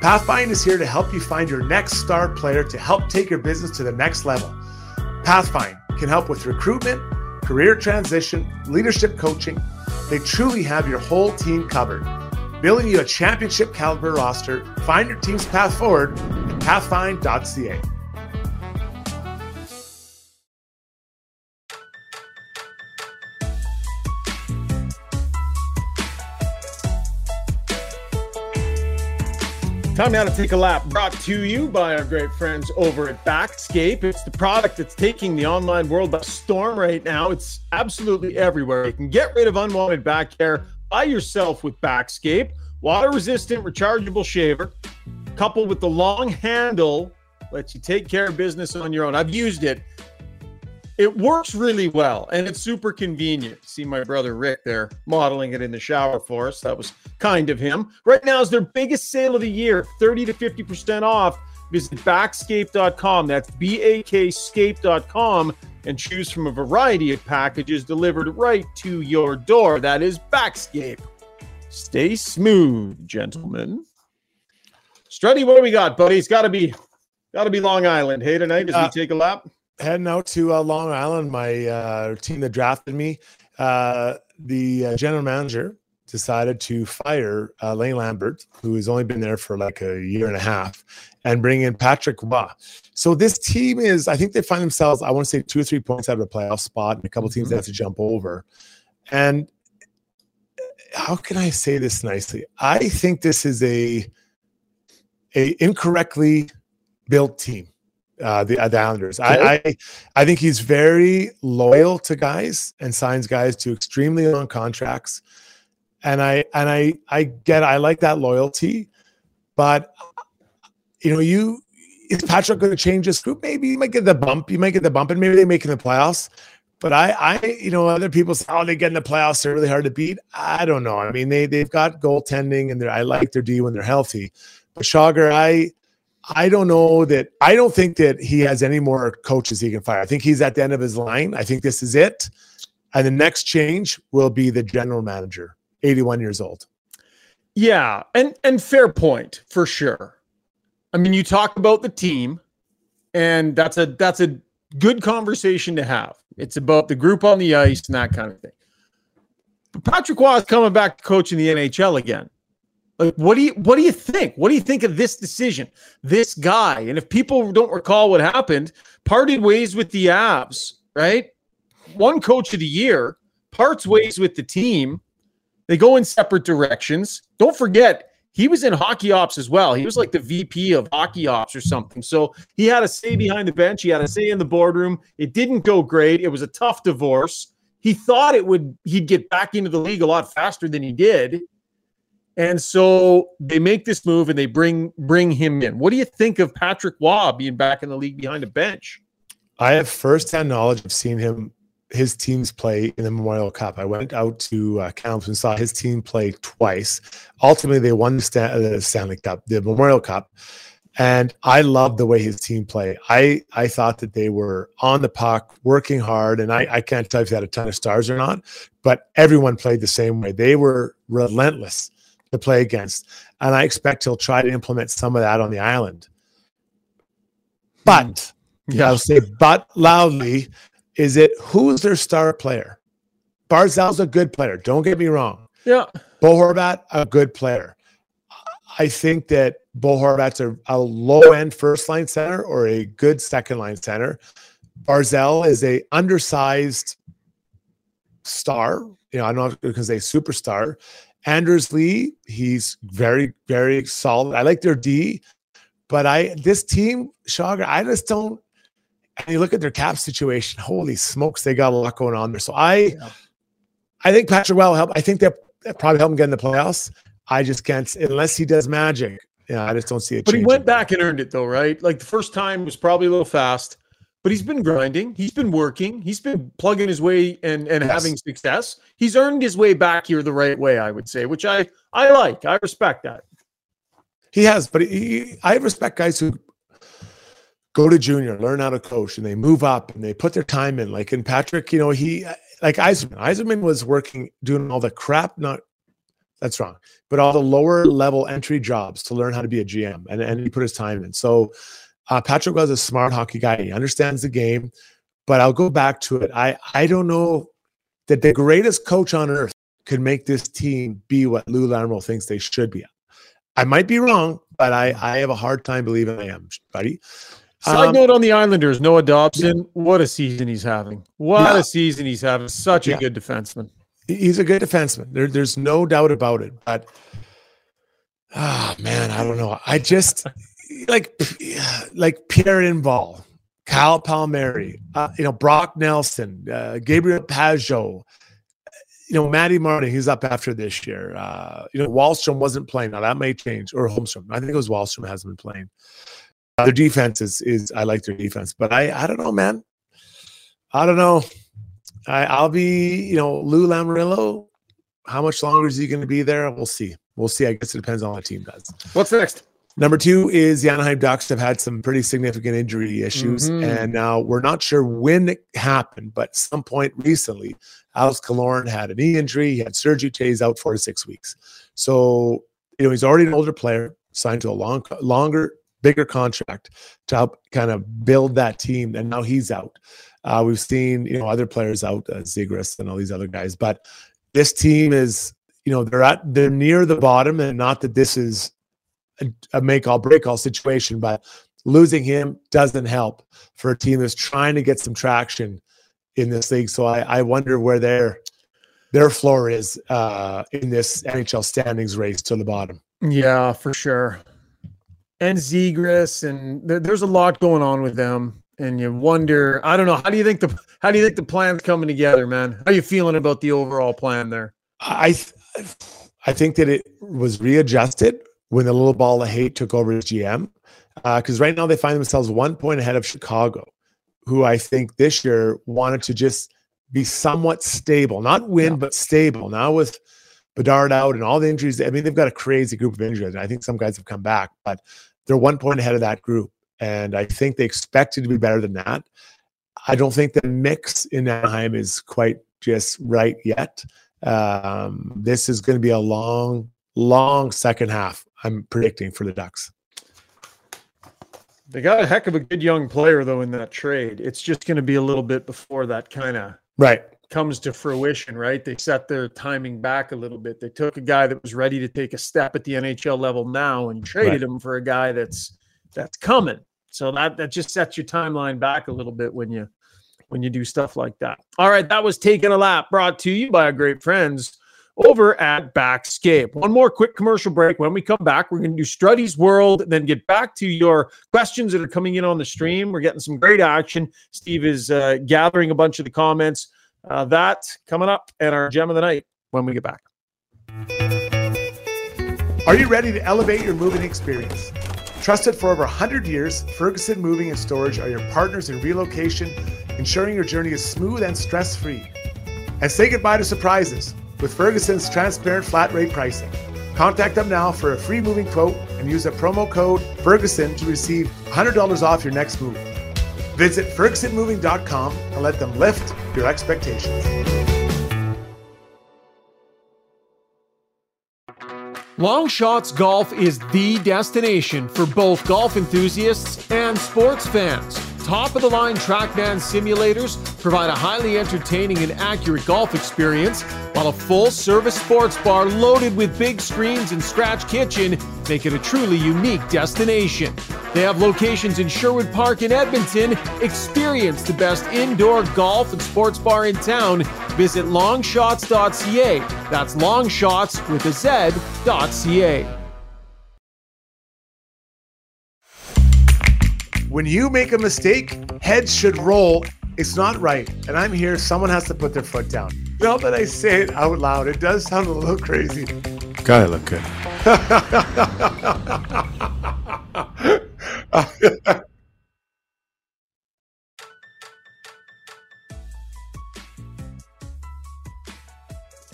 Pathfind is here to help you find your next star player to help take your business to the next level. Pathfind can help with recruitment, career transition, leadership coaching. They truly have your whole team covered. Building you a championship caliber roster, find your team's path forward at pathfind.ca. Time now to take a lap. Brought to you by our great friends over at Backscape. It's the product that's taking the online world by storm right now. It's absolutely everywhere. You can get rid of unwanted back hair by yourself with Backscape. Water resistant, rechargeable shaver, coupled with the long handle, lets you take care of business on your own. I've used it it works really well and it's super convenient. See my brother Rick there modeling it in the shower for us. That was kind of him. Right now is their biggest sale of the year 30 to 50% off. Visit backscape.com. That's B A K scape.com and choose from a variety of packages delivered right to your door. That is Backscape. Stay smooth, gentlemen. Struddy, what do we got, buddy? It's got to be, got to be Long Island. Hey, tonight as uh, we take a lap heading out to uh, Long Island, my uh, team that drafted me, uh, the uh, general manager decided to fire uh, Lane Lambert, who has only been there for like a year and a half, and bring in Patrick Roy. So this team is, I think they find themselves, I want to say two or three points out of a playoff spot, and a couple teams mm-hmm. have to jump over. And uh, how can I say this nicely? I think this is a a incorrectly built team uh, the, uh, the Islanders. I, I, I think he's very loyal to guys and signs guys to extremely long contracts. And I and I I get I like that loyalty, but you know you is Patrick going to change this group? Maybe he might get the bump. You might get the bump, and maybe they make it in the playoffs. But I, I, you know, other people say, "Oh, they get in the playoffs. They're really hard to beat." I don't know. I mean, they they've got goaltending, and they're I like their D when they're healthy. But Shogger, I I don't know that I don't think that he has any more coaches he can fire. I think he's at the end of his line. I think this is it. And the next change will be the general manager, 81 years old. Yeah, and and fair point for sure. I mean, you talk about the team. and that's a that's a good conversation to have. It's about the group on the ice and that kind of thing. But Patrick Roy is coming back to coach in the NHL again. Like, what do you what do you think? What do you think of this decision? This guy, and if people don't recall what happened, parted ways with the Avs, right? One coach of the year parts ways with the team. They go in separate directions. Don't forget, he was in hockey ops as well. He was like the VP of hockey ops or something. So he had a say behind the bench. He had a say in the boardroom. It didn't go great. It was a tough divorce. He thought it would he'd get back into the league a lot faster than he did. And so they make this move and they bring bring him in. What do you think of Patrick Roy being back in the league behind a bench? I have firsthand knowledge of seeing him his teams play in the Memorial Cup. I went out to uh, Kamloops and saw his team play twice. Ultimately, they won the, the Stanley Cup, the Memorial Cup, and I loved the way his team played. I I thought that they were on the puck, working hard, and I, I can't tell if they had a ton of stars or not, but everyone played the same way. They were relentless to play against, and I expect he'll try to implement some of that on the island. But hmm. yeah. I'll say but loudly is it who's their star player? Barzal's a good player. Don't get me wrong. Yeah. Bo Horvat, a good player. I think that Bo Horvat's a, a low end first line center or a good second line center. Barzell is a undersized star. You know, I don't know because they superstar. Anders Lee, he's very, very solid. I like their D, but I this team, Shager, I just don't and you look at their cap situation, holy smokes, they got a lot going on there. So I, yeah. I think Patrick Well help. I think that probably help him get in the playoffs. I just can't unless he does magic. Yeah, I just don't see it. But he went back and earned it though, right? Like the first time was probably a little fast, but he's been grinding. He's been working. He's been plugging his way and and yes. having success. He's earned his way back here the right way, I would say, which I I like. I respect that. He has, but he, I respect guys who go to junior, learn how to coach, and they move up and they put their time in. Like in Patrick, you know, he like Yzerman. Yzerman was working doing all the crap, not that's wrong, but all the lower level entry jobs to learn how to be a GM, and and he put his time in. So uh, Patrick was a smart hockey guy. He understands the game, but I'll go back to it. I I don't know that the greatest coach on earth could make this team be what Lou Lamoriello thinks they should be. I might be wrong, but I I have a hard time believing I am, buddy. Side um, note on the Islanders, Noah Dobson, yeah. what a season he's having. What yeah. a season he's having. Such a yeah. good defenseman. He's a good defenseman. There, there's no doubt about it. But oh man, I don't know. I just like like Pierre Engvall, Kyle Palmieri, uh, you know, Brock Nelson, uh, Gabriel Pageau, you know, Matty Martin, he's up after this year. Uh, you know, Wahlstrom wasn't playing. Now that may change, or Holmstrom. I think it was Wahlstrom hasn't been playing. Their defense is is I like their defense, but I I don't know, man. I don't know. I I'll be you know Lou Lamoriello. How much longer is he going to be there? We'll see. We'll see. I guess it depends on what the team does. What's next? Number two is the Anaheim Ducks have had some pretty significant injury issues, mm-hmm. and now we're not sure when it happened, but some point recently, Alex Killorn had a knee injury. He had surgery. He's out four to six weeks. So you know he's already an older player, signed to a long, longer bigger contract to help kind of build that team. And now he's out. Uh, we've seen you know other players out, uh, Zegras and all these other guys, but this team is you know they're at they're near the bottom, and not that this is a, make all break all situation, but losing him doesn't help for a team that's trying to get some traction in this league. So I, I wonder where their their floor is uh, in this NHL standings race to the bottom. Yeah, for sure and Zegras, and th- there's a lot going on with them. And you wonder, I don't know, how do you think the how do you think the plan's coming together, man? How are you feeling about the overall plan there? I th- I think that it was readjusted when the little ball of hate took over as GM. Because uh, right now they find themselves one point ahead of Chicago, who I think this year wanted to just be somewhat stable, not win, yeah. but stable. Now with Bedard out and all the injuries, I mean, they've got a crazy group of injuries. I think some guys have come back, but they're one point ahead of that group. And I think they expected to be better than that. I don't think the mix in Anaheim is quite just right yet. Um, this is going to be a long, long second half, I'm predicting for the Ducks. They got a heck of a good young player though in that trade. It's just going to be a little bit before that kind of right comes to fruition, right? They set their timing back a little bit. They took a guy that was ready to take a step at the NHL level now and traded right. him for a guy that's that's coming. So that that just sets your timeline back a little bit when you when you do stuff like that. All right, that was taking a lap brought to you by our great friends over at Backscape. One more quick commercial break. When we come back, we're going to do Struddy's World, then get back to your questions that are coming in on the stream. We're getting some great action. Steve is uh, gathering a bunch of the comments. Uh, that coming up and our gem of the night when we get back. Are you ready to elevate your moving experience? Trusted for over 100 years, Ferguson Moving and Storage are your partners in relocation, ensuring your journey is smooth and stress free. And say goodbye to surprises with Ferguson's transparent flat rate pricing. Contact them now for a free moving quote and use a promo code Ferguson to receive $100 off your next move. Visit FergusonMoving.com and let them lift your expectations. Long Shots Golf is the destination for both golf enthusiasts and sports fans. Top of the line Trackman simulators provide a highly entertaining and accurate golf experience, while a full service sports bar loaded with big screens and scratch kitchen make it a truly unique destination. They have locations in Sherwood Park and Edmonton. Experience the best indoor golf and sports bar in town. Visit longshots.ca. That's longshots with a Z.ca. When you make a mistake, heads should roll. It's not right. And I'm here, someone has to put their foot down. Now that I say it out loud, it does sound a little crazy. Gotta look good.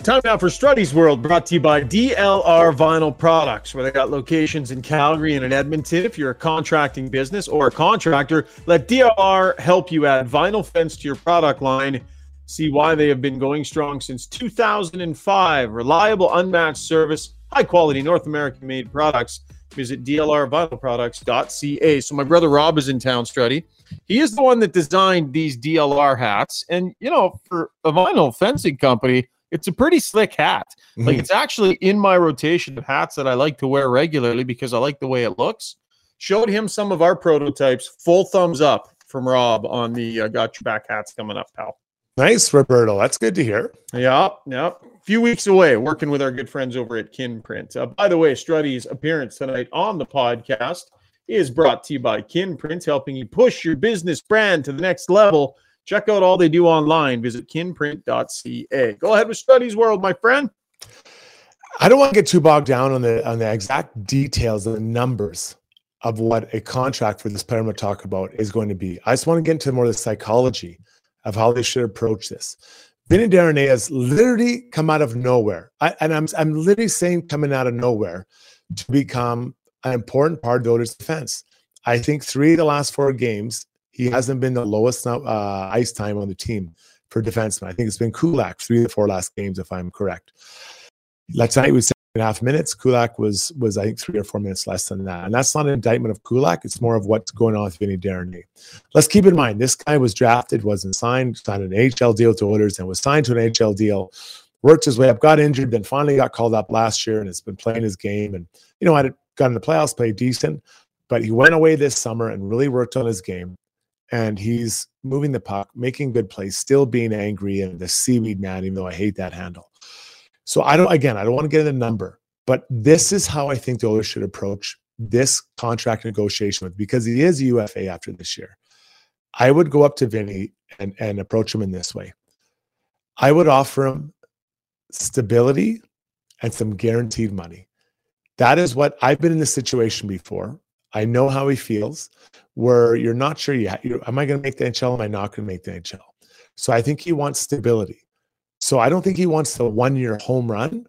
Time now for Struddy's World, brought to you by DLR Vinyl Products, where they got locations in Calgary and in Edmonton. If you're a contracting business or a contractor, let DLR help you add vinyl fence to your product line. See why they have been going strong since 2005. Reliable, unmatched service, high quality North American made products. Visit DLRvinylproducts.ca. So, my brother Rob is in town, Struddy. He is the one that designed these DLR hats. And, you know, for a vinyl fencing company, it's a pretty slick hat. Mm-hmm. Like it's actually in my rotation of hats that I like to wear regularly because I like the way it looks. Showed him some of our prototypes. Full thumbs up from Rob on the uh, got your back hats coming up, pal. Nice, Roberto. That's good to hear. Yeah, yeah. A few weeks away, working with our good friends over at Kinprint. Uh, by the way, Struddy's appearance tonight on the podcast is brought to you by Kinprint, helping you push your business brand to the next level Check out all they do online. Visit kinprint.ca. Go ahead with Struddy's World, my friend. I don't want to get too bogged down on the on the exact details and the numbers of what a contract for this player I'm going to talk about is going to be. I just want to get into more of the psychology of how they should approach this. Vinny Desharnais has literally come out of nowhere. I, and I'm, I'm literally saying coming out of nowhere to become an important part of the Oilers' defense. I think three of the last four games, he hasn't been the lowest uh, ice time on the team for defenseman. I think it's been Kulak three the four last games, if I'm correct. Last night was seven and a half minutes. Kulak was was I think three or four minutes less than that, and that's not an indictment of Kulak. It's more of what's going on with Vinny Desharnais. Let's keep in mind this guy was drafted, wasn't signed, signed an HL deal to Oilers, and was signed to an HL deal. Worked his way up, got injured, then finally got called up last year, and has been playing his game. And you know, had got in the playoffs, played decent, but he went away this summer and really worked on his game and he's moving the puck, making good plays, still being angry and the seaweed man, even though I hate that handle. So I don't, again, I don't want to get in the number, but this is how I think the Oilers should approach this contract negotiation with because he is UFA after this year. I would go up to Vinny and, and approach him in this way. I would offer him stability and some guaranteed money. That is what I've been in this situation before. I know how he feels where you're not sure you am I going to make the NHL? Am I not going to make the NHL? So I think he wants stability. So I don't think he wants the one year home run.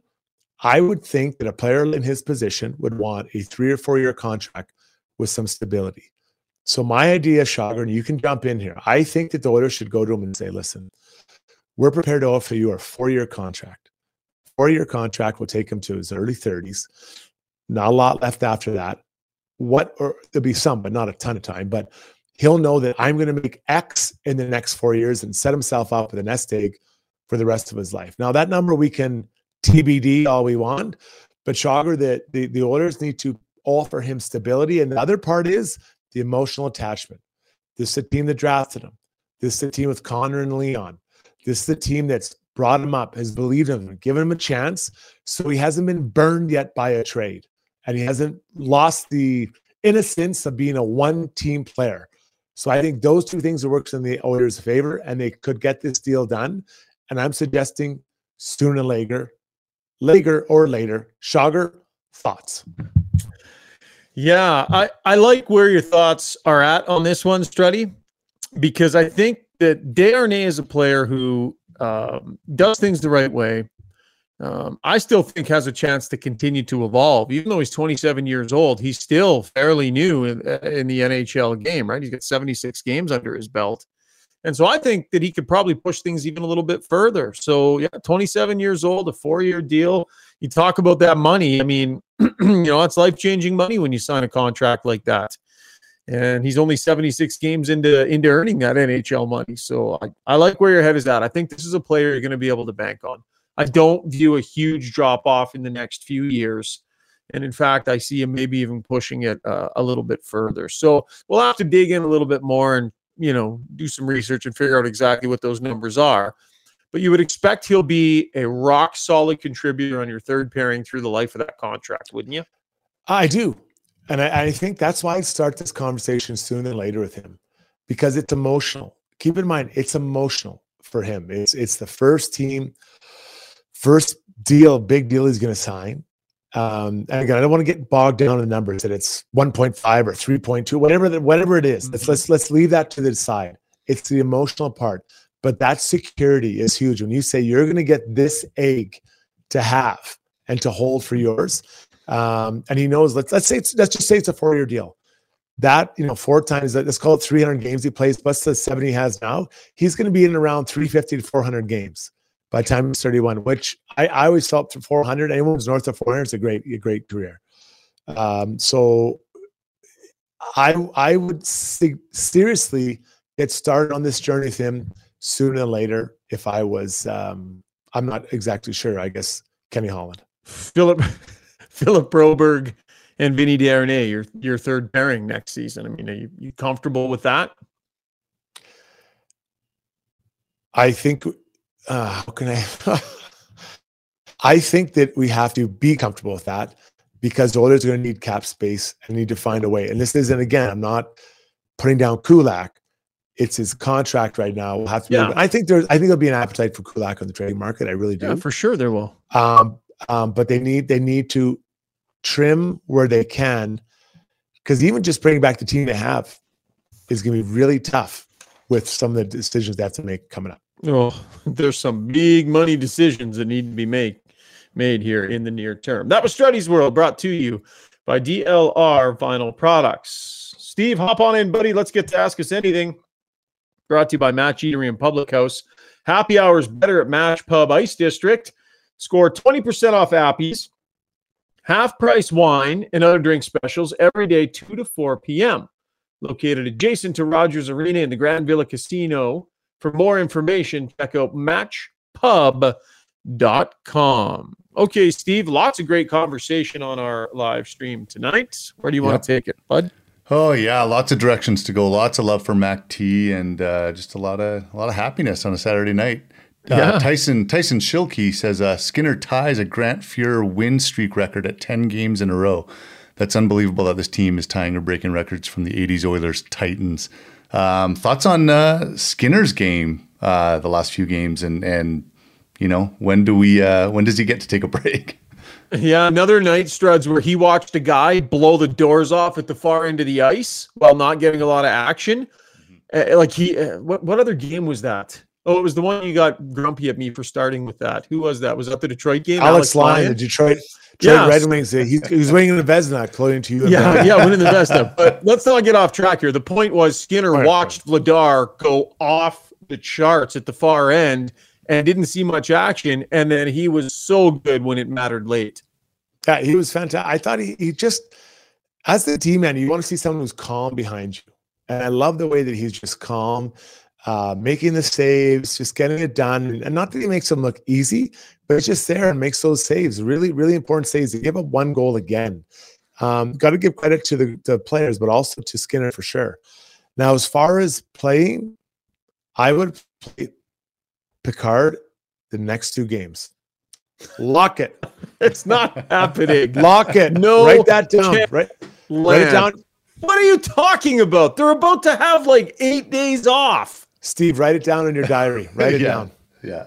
I would think that a player in his position would want a three or four year contract with some stability. So my idea, Shagar, and you can jump in here. I think that the Oilers should go to him and say, listen, we're prepared to offer you a four year contract. Four year contract will take him to his early 30s. Not a lot left after that what, or there'll be some, but not a ton of time, but he'll know that I'm going to make X in the next four years and set himself up with a nest egg for the rest of his life. Now, that number we can TBD all we want, but Shogger, the, the, the Oilers need to offer him stability. And the other part is the emotional attachment. This is a team that drafted him. This is a team with Connor and Leon. This is the team that's brought him up, has believed in him, given him a chance. So he hasn't been burned yet by a trade. And he hasn't lost the innocence of being a one team player. So I think those two things works in the Oilers' favor, and they could get this deal done. And I'm suggesting sooner later, later or later. Jagr, thoughts? Yeah, I, I like where your thoughts are at on this one, Struddy, because I think that Desharnais is a player who um, does things the right way. Um, I still think has a chance to continue to evolve, even though he's 27 years old. He's still fairly new in, in the NHL game, right? He's got 76 games under his belt, and so I think that he could probably push things even a little bit further. So yeah, 27 years old, a four-year deal. You talk about that money. I mean, you know, it's life-changing money when you sign a contract like that and he's only 76 games into into earning that NHL money. So I, I like where your head is at. I think this is a player you're going to be able to bank on. I don't view a huge drop off in the next few years. And in fact, I see him maybe even pushing it uh, a little bit further. So we'll have to dig in a little bit more and, you know, do some research and figure out exactly what those numbers are. But you would expect he'll be a rock solid contributor on your third pairing through the life of that contract, wouldn't you? I do. And I, I think that's why I start this conversation sooner than later with him because it's emotional. Keep in mind, it's emotional for him. It's it's the first team, first deal, big deal he's going to sign. Um, and again, I don't want to get bogged down in the numbers that it's 1.5 or 3.2, whatever that whatever it is. Let's let's let's leave that to the side. It's the emotional part, but that security is huge. When you say you're going to get this egg to have and to hold for yours, um, and he knows. Let's let's say it's let's just say it's a four year deal. That you know, four times let's call it 300 games he plays plus the 70 he has now. He's going to be in around 350 to 400 games by the time he's 31. Which I, I always felt for 400. Anyone who's north of 400 is a great a great career. Um, so I I would seriously get started on this journey with him sooner than later. If I was, um, I'm not exactly sure. I guess Kenny Holland, Philip. Philip Broberg and Vinny Desharnais, your your third pairing next season. I mean, are you, you comfortable with that? I think. Uh, how can I? I think that we have to be comfortable with that because the Oilers are going to need cap space and need to find a way. And this isn't again. I'm not putting down Kulak. It's his contract right now. We'll have to. Yeah. I think there's. I think there'll be an appetite for Kulak on the trading market. I really do. Yeah, for sure there will. Um, um, but they need they need to trim where they can, because even just bringing back the team they have is going to be really tough with some of the decisions they have to make coming up. Oh, there's some big money decisions that need to be made made here in the near term. That was Struddy's World, brought to you by DLR Vinyl Products. Steve, hop on in, buddy. Let's get to Ask Us Anything. Brought to you by Match Eatery and Public House. Happy hours better at Match Pub Ice District. Score 20% off Appies, half price wine, and other drink specials every day, 2 to 4 p.m. Located adjacent to Rogers Arena in the Grand Villa Casino. For more information, check out matchpub.com. Okay, Steve, lots of great conversation on our live stream tonight. Where do you yep. want to take it, bud? Oh yeah, lots of directions to go. Lots of love for Mac T, and uh, just a lot of a lot of happiness on a Saturday night. Uh, yeah. Tyson Tyson Shilkey says uh, Skinner ties a Grant Fuhr win streak record at 10 games in a row. That's unbelievable that this team is tying or breaking records from the 80s Oilers Titans. Um, thoughts on uh, Skinner's game uh, the last few games and and you know when do we uh, when does he get to take a break? Yeah, another night Struds where he watched a guy blow the doors off at the far end of the ice while not getting a lot of action. Mm-hmm. Uh, like he, uh, what what other game was that? Oh, it was the one you got grumpy at me for starting with that. Who was that? Was that the Detroit game? Alex, Alex Lyon, the Detroit, Detroit yeah. Red Wings. He's, he's winning the Vezina, according to you. Yeah, yeah, winning the Vezina. But let's not get off track here. The point was Skinner right, watched. Vladar go off the charts at the far end and didn't see much action. And then he was so good when it mattered late. Yeah, he was fantastic. I thought he, he just as the D man, you want to see someone who's calm behind you. And I love the way that he's just calm, uh, making the saves, just getting it done. And not that he makes them look easy, but it's just there and makes those saves. Really, really important saves. He gave up one goal again. Um, got to give credit to the, the players, but also to Skinner for sure. Now, as far as playing, I would play Pickard the next two games. Lock it. It's not happening. Lock it. No write that down. Write, write it down. What are you talking about? They're about to have like eight days off. Steve, write it down in your diary. Write it Yeah. down. Yeah.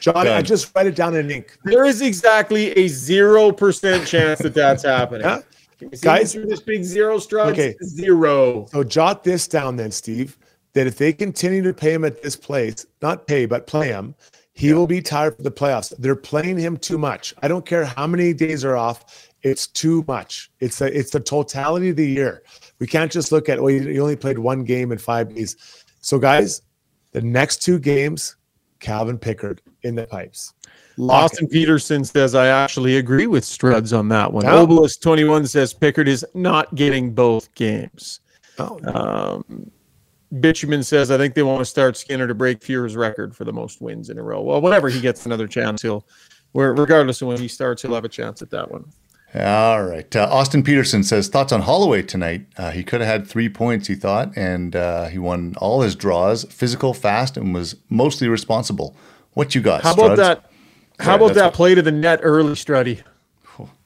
John, I just write it down in ink. There is exactly a zero percent chance that that's happening. Yeah. Can you see Guys- through this big zero Struds? Okay. Zero. So jot this down then, Steve, that if they continue to pay him at this place, not pay, but play him, he will be tired for the playoffs. They're playing him too much. I don't care how many days are off. It's too much. It's a, it's the totality of the year. We can't just look at, well, you you only played one game in five days. So, guys, the next two games, Calvin Pickard in the pipes. Lock Austin Peterson says, I actually agree with Struds on that one. Yeah. Obelisk 21 says Pickard is not getting both games. it. Oh, Um, Bitumen says, I think they want to start Skinner to break Fuhr's record for the most wins in a row. Well, whenever he gets another chance, he'll, where regardless of when he starts, he'll have a chance at that one. All right. Uh, Austin Peterson says thoughts on Holloway tonight. Uh, he could have had three points, he thought, and uh, he won all his draws, physical, fast, and was mostly responsible. What you got? How about that? How Sorry, about that what- play to the net early, Struddy?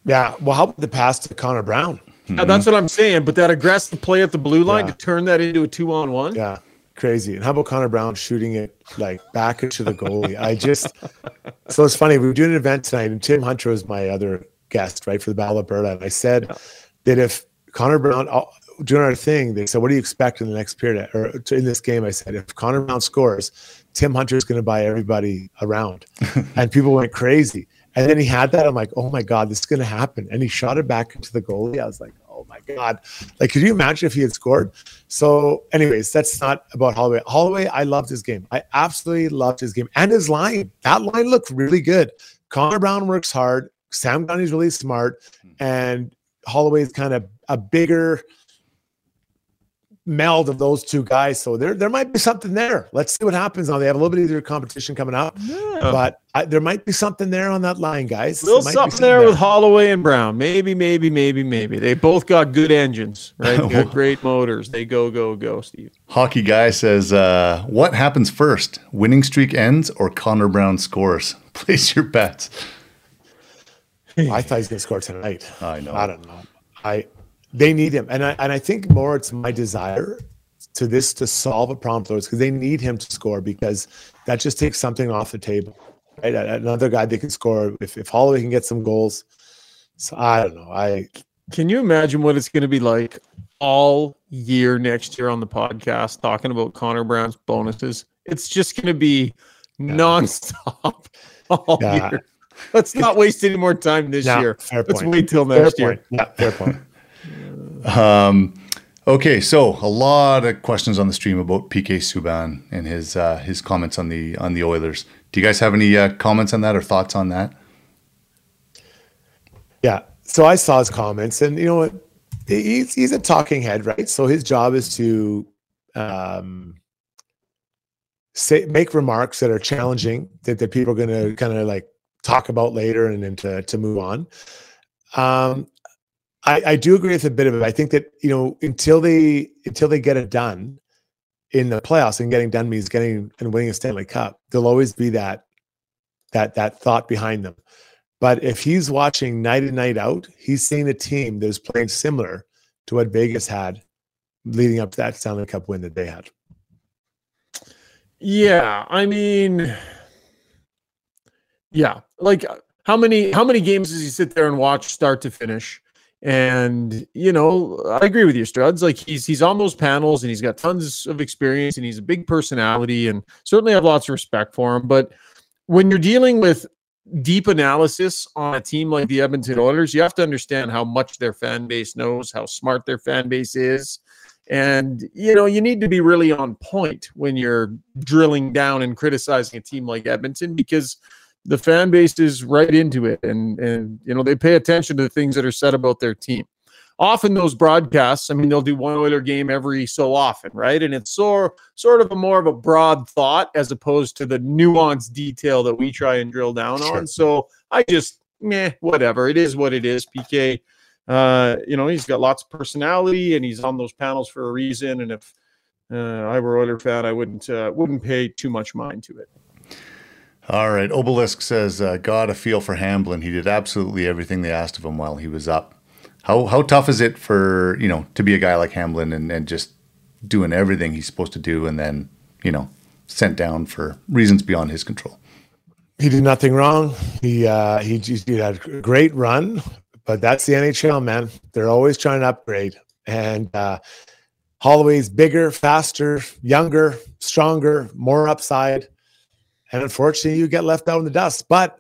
yeah. Well, how about the pass to Connor Brown? Now, that's what I'm saying. But that aggressive play at the blue line Yeah. to turn that into a two on one. Yeah, crazy. And how about Connor Brown shooting it like back into the goalie? I just so it's funny. We were doing an event tonight, and Tim Hunter was my other guest, right, for the Battle of Alberta. And I said that if Connor Brown doing our thing, they said, "What do you expect in the next period or in this game?" I said, "If Connor Brown scores, Tim Hunter's going to buy everybody around," and people went crazy. And then he had that. I'm like, "Oh my god, this is going to happen!" And he shot it back into the goalie. I was like, "Oh my god!" Like, could you imagine if he had scored? So, anyways, that's not about Holloway. Holloway, I loved his game. I absolutely loved his game and his line. That line looked really good. Connor Brown works hard. Sam Gagner's really smart, and Holloway's kind of a bigger meld of those two guys. So there, there might be something there. Let's see what happens now. They have a little bit of easier competition coming up, but I, there might be something there on that line, guys. little There might be something there with Holloway and Brown. Maybe, maybe, maybe, maybe. They both got good engines, right? They got great motors. They go, go, go, Steve. Hockey guy says, uh, "What happens first? Winning streak ends or Connor Brown scores? Place your bets." I thought he's going to score tonight. I know. I don't know. I they need him, and I and I think more it's my desire to this to solve a problem for those because they need him to score because that just takes something off the table. Right, another guy they can score if if Holloway can get some goals. So I don't know. I Can you imagine what it's going to be like all year next year on the podcast talking about Connor Brown's bonuses? It's just going to be nonstop all Yeah. year. Let's not waste any more time this Yeah, year. fair Let's point. wait till fair next year. point. Yeah, fair point. Um, okay, so a lot of questions on the stream about PK Subban and his uh, his comments on the on the Oilers. Do you guys have any uh, comments on that or thoughts on that? Yeah. So I saw his comments, and you know what? He's he's a talking head, right? So his job is to um, say make remarks that are challenging that, that people are going to kind of like talk about later, and then to to move on. Um, I, I do agree with a bit of it. I think that you know until they until they get it done in the playoffs, and getting done means getting and winning a Stanley Cup. There'll always be that that that thought behind them. But if he's watching night and night out, he's seeing a team that is playing similar to what Vegas had leading up to that Stanley Cup win that they had. Yeah, I mean, yeah, like uh, how many how many games does he sit there and watch start to finish? And you know, I agree with you, Struds. Like he's he's on those panels and he's got tons of experience and he's a big personality and certainly have lots of respect for him. But when you're dealing with deep analysis on a team like the Edmonton Oilers, you have to understand how much their fan base knows, how smart their fan base is. And you know, you need to be really on point when you're drilling down and criticizing a team like Edmonton because the fan base is right into it and and you know they pay attention to the things that are said about their team. often those broadcasts, I mean, they'll do one Oiler game every so often, right? And it's sort sort of a more of a broad thought as opposed to the nuanced detail that we try and drill down sure. on. So I just, meh, whatever. It is what it is. PK, uh, you know, he's got lots of personality and he's on those panels for a reason. And if uh, I were Oiler fan, I wouldn't uh, wouldn't pay too much mind to it. All right. Obelisk says, uh, got a feel for Hamblin. He did absolutely everything they asked of him while he was up. How how tough is it for, you know, to be a guy like Hamblin and, and just doing everything he's supposed to do and then, you know, sent down for reasons beyond his control? He did nothing wrong. He uh, he, he had a great run, but that's the NHL, man. They're always trying to upgrade. And uh, Holloway's bigger, faster, younger, stronger, more upside and unfortunately, you get left out in the dust. But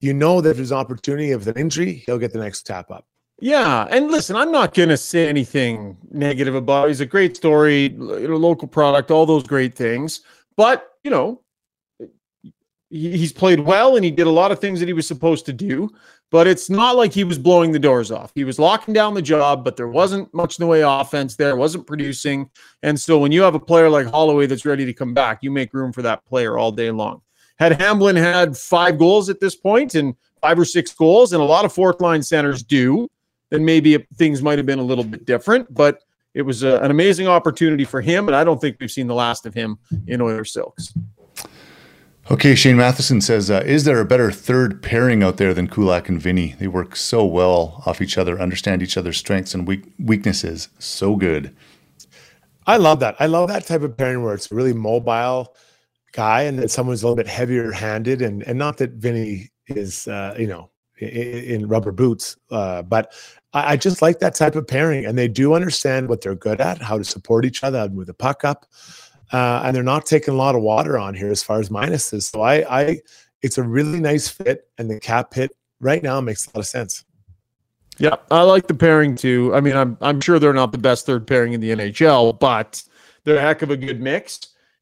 you know that if there's an opportunity of an injury, he'll get the next tap up. Yeah, and listen, I'm not going to say anything negative about. It. He's a great story, local product, all those great things. But you know, he's played well and he did a lot of things that he was supposed to do but it's not like he was blowing the doors off. He was locking down the job, but there wasn't much in the way of offense there, wasn't producing. And so when you have a player like Holloway that's ready to come back, you make room for that player all day long. Had Hamblin had five goals at this point and five or six goals, and a lot of fourth line centers do, then maybe things might have been a little bit different. But it was a, an amazing opportunity for him, and I don't think we've seen the last of him in Oiler Silks. Okay, Shane Matheson says, uh, is there a better third pairing out there than Kulak and Vinny? They work so well off each other, understand each other's strengths and weak- weaknesses. So good. I love that. I love that type of pairing where it's really mobile guy and that someone's a little bit heavier handed. And, and not that Vinny is, uh, you know, in, in rubber boots, uh, but I, I just like that type of pairing. And they do understand what they're good at, how to support each other, with the puck up uh, and they're not taking a lot of water on here as far as minuses. So I, I, it's a really nice fit, and the cap hit right now makes a lot of sense. Yeah, I like the pairing too. I mean, I'm I'm sure they're not the best third pairing in the NHL, but they're a heck of a good mix,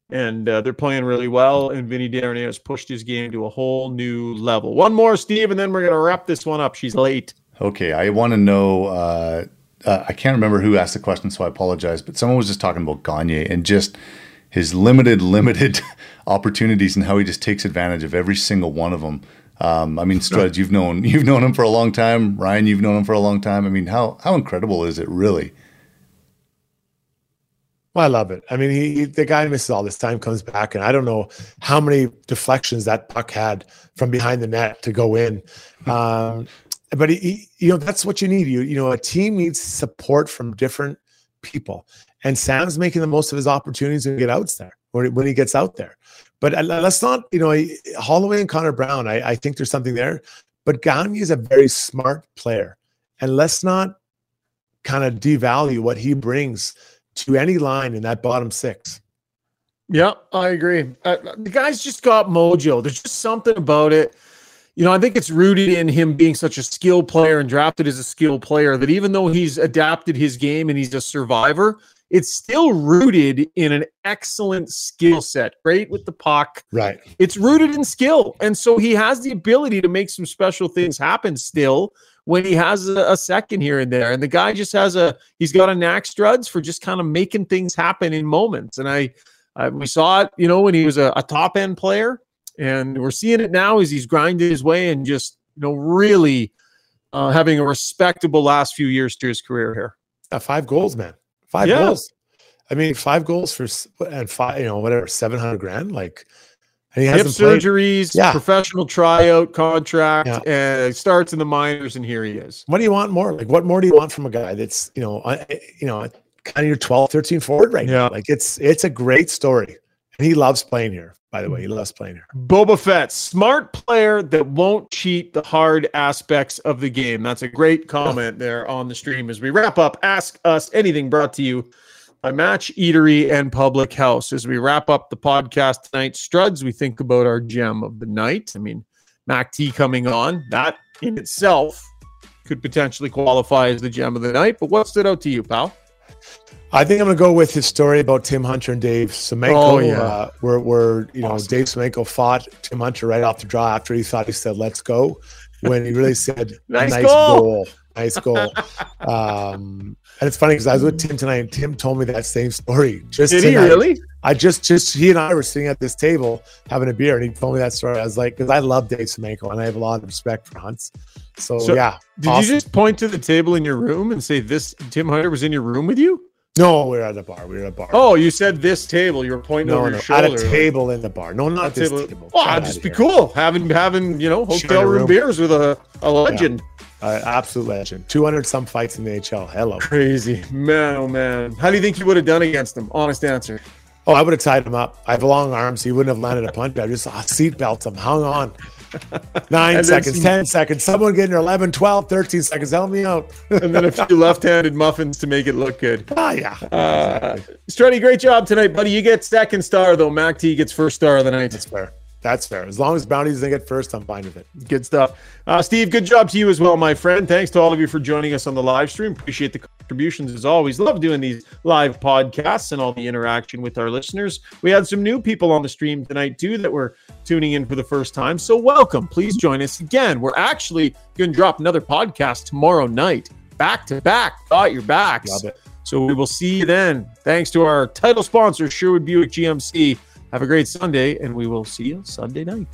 and uh, they're playing really well. And Vinny Desharnais has pushed his game to a whole new level. One more, Steve, and then we're gonna wrap this one up. She's late. Okay, I want to know. Uh, uh, I can't remember who asked the question, so I apologize. But someone was just talking about Gagner and just his limited, limited opportunities and how he just takes advantage of every single one of them. Um, I mean, Struds, you've known you've known him for a long time. Ryan, you've known him for a long time. I mean, how how incredible is it, really? Well, I love it. I mean, he, he, the guy misses all this time, comes back, and I don't know how many deflections that puck had from behind the net to go in. Um, but he, he, you know, that's what you need. You you know, a team needs support from different people. And Sam's making the most of his opportunities to get outs there or when he gets out there. But uh, let's not, you know, Holloway and Connor Brown, I, I think there's something there. But Gagner is a very smart player. And let's not kind of devalue what he brings to any line in that bottom six. Yeah, I agree. Uh, the guy's just got mojo. There's just something about it. You know, I think it's rooted in him being such a skill player and drafted as a skill player that even though he's adapted his game and he's a survivor, it's still rooted in an excellent skill set. Great with the puck. Right. It's rooted in skill. And so he has the ability to make some special things happen still when he has a, a second here and there. And the guy just has a he's got a knack Struds for just kind of making things happen in moments. And I, I we saw it, you know, when he was a, a top end player. And we're seeing it now as he's grinding his way and just, you know, really uh, having a respectable last few years to his career here. Uh, five goals, man. Five yeah. goals. I mean, five goals for and five, you know, whatever, seven hundred grand. Like, and he has surgeries, yeah. professional tryout contract, yeah. and starts in the minors, and here he is. What do you want more? Like, what more do you want from a guy that's you know, you know, kind of your 12, 13 forward right yeah. now? Like, it's it's a great story, and he loves playing here. By the way, he mm-hmm. loves playing here. Boba Fett, smart player that won't cheat the hard aspects of the game. That's a great comment there on the stream. As we wrap up, ask us anything brought to you by Match Eatery and Public House. As we wrap up the podcast tonight, Struds, we think about our gem of the night. I mean, Mac T coming on, that in itself could potentially qualify as the gem of the night. But what stood out to you, pal? I think I'm going to go with his story about Tim Hunter and Dave Semenko. Oh, yeah. Uh, where, where, you know, awesome. Dave Semenko fought Tim Hunter right off the draw after he thought he said, let's go, when he really said, nice, goal. nice goal. goal. high school. um, and it's funny because I was with Tim tonight, and Tim told me that same story. Just Did tonight. he really? I just, just he and I were sitting at this table having a beer, and he told me that story. I was like, because I love Dave Semenko, and I have a lot of respect for Hunts. So, So, yeah, Did awesome. you just point to the table in your room and say this Tim Hunter was in your room with you? No, we are at a bar. We are at a bar. Oh, you said this table. You were pointing no, over no, your at a table in the bar. No, not At this table. table. Oh, Get just be here. cool having having you know hotel room room. beers with a, a legend. Uh, absolute legend. 200 some fights in the HL. Hello. Crazy man, oh man. How do you think you would have done against him? Honest answer. Oh, I would have tied him up. I have long arms. He wouldn't have landed a punch. I just uh, seat belts him. Hung on. Nine seconds, some- 10 seconds. Someone getting 11, 12, 13 seconds. Help me out. And then a few left-handed muffins to make it look good. ah, yeah. Uh, Struddy, great job tonight, buddy. You get second star though. Mac T gets first star of the night. That's fair. That's fair. As long as bounties doesn't get first, I'm fine with it. Good stuff. Uh, Steve, good job to you as well, my friend. Thanks to all of you for joining us on the live stream. Appreciate the contributions as always. Love doing these live podcasts and all the interaction with our listeners. We had some new people on the stream tonight, too, that were tuning in for the first time. So, welcome. Please join us again. We're actually going to drop another podcast tomorrow night, back to back. Got your backs. So, we will see you then. Thanks to our title sponsor, Sherwood Buick GMC. Have a great Sunday, and we will see you Sunday night.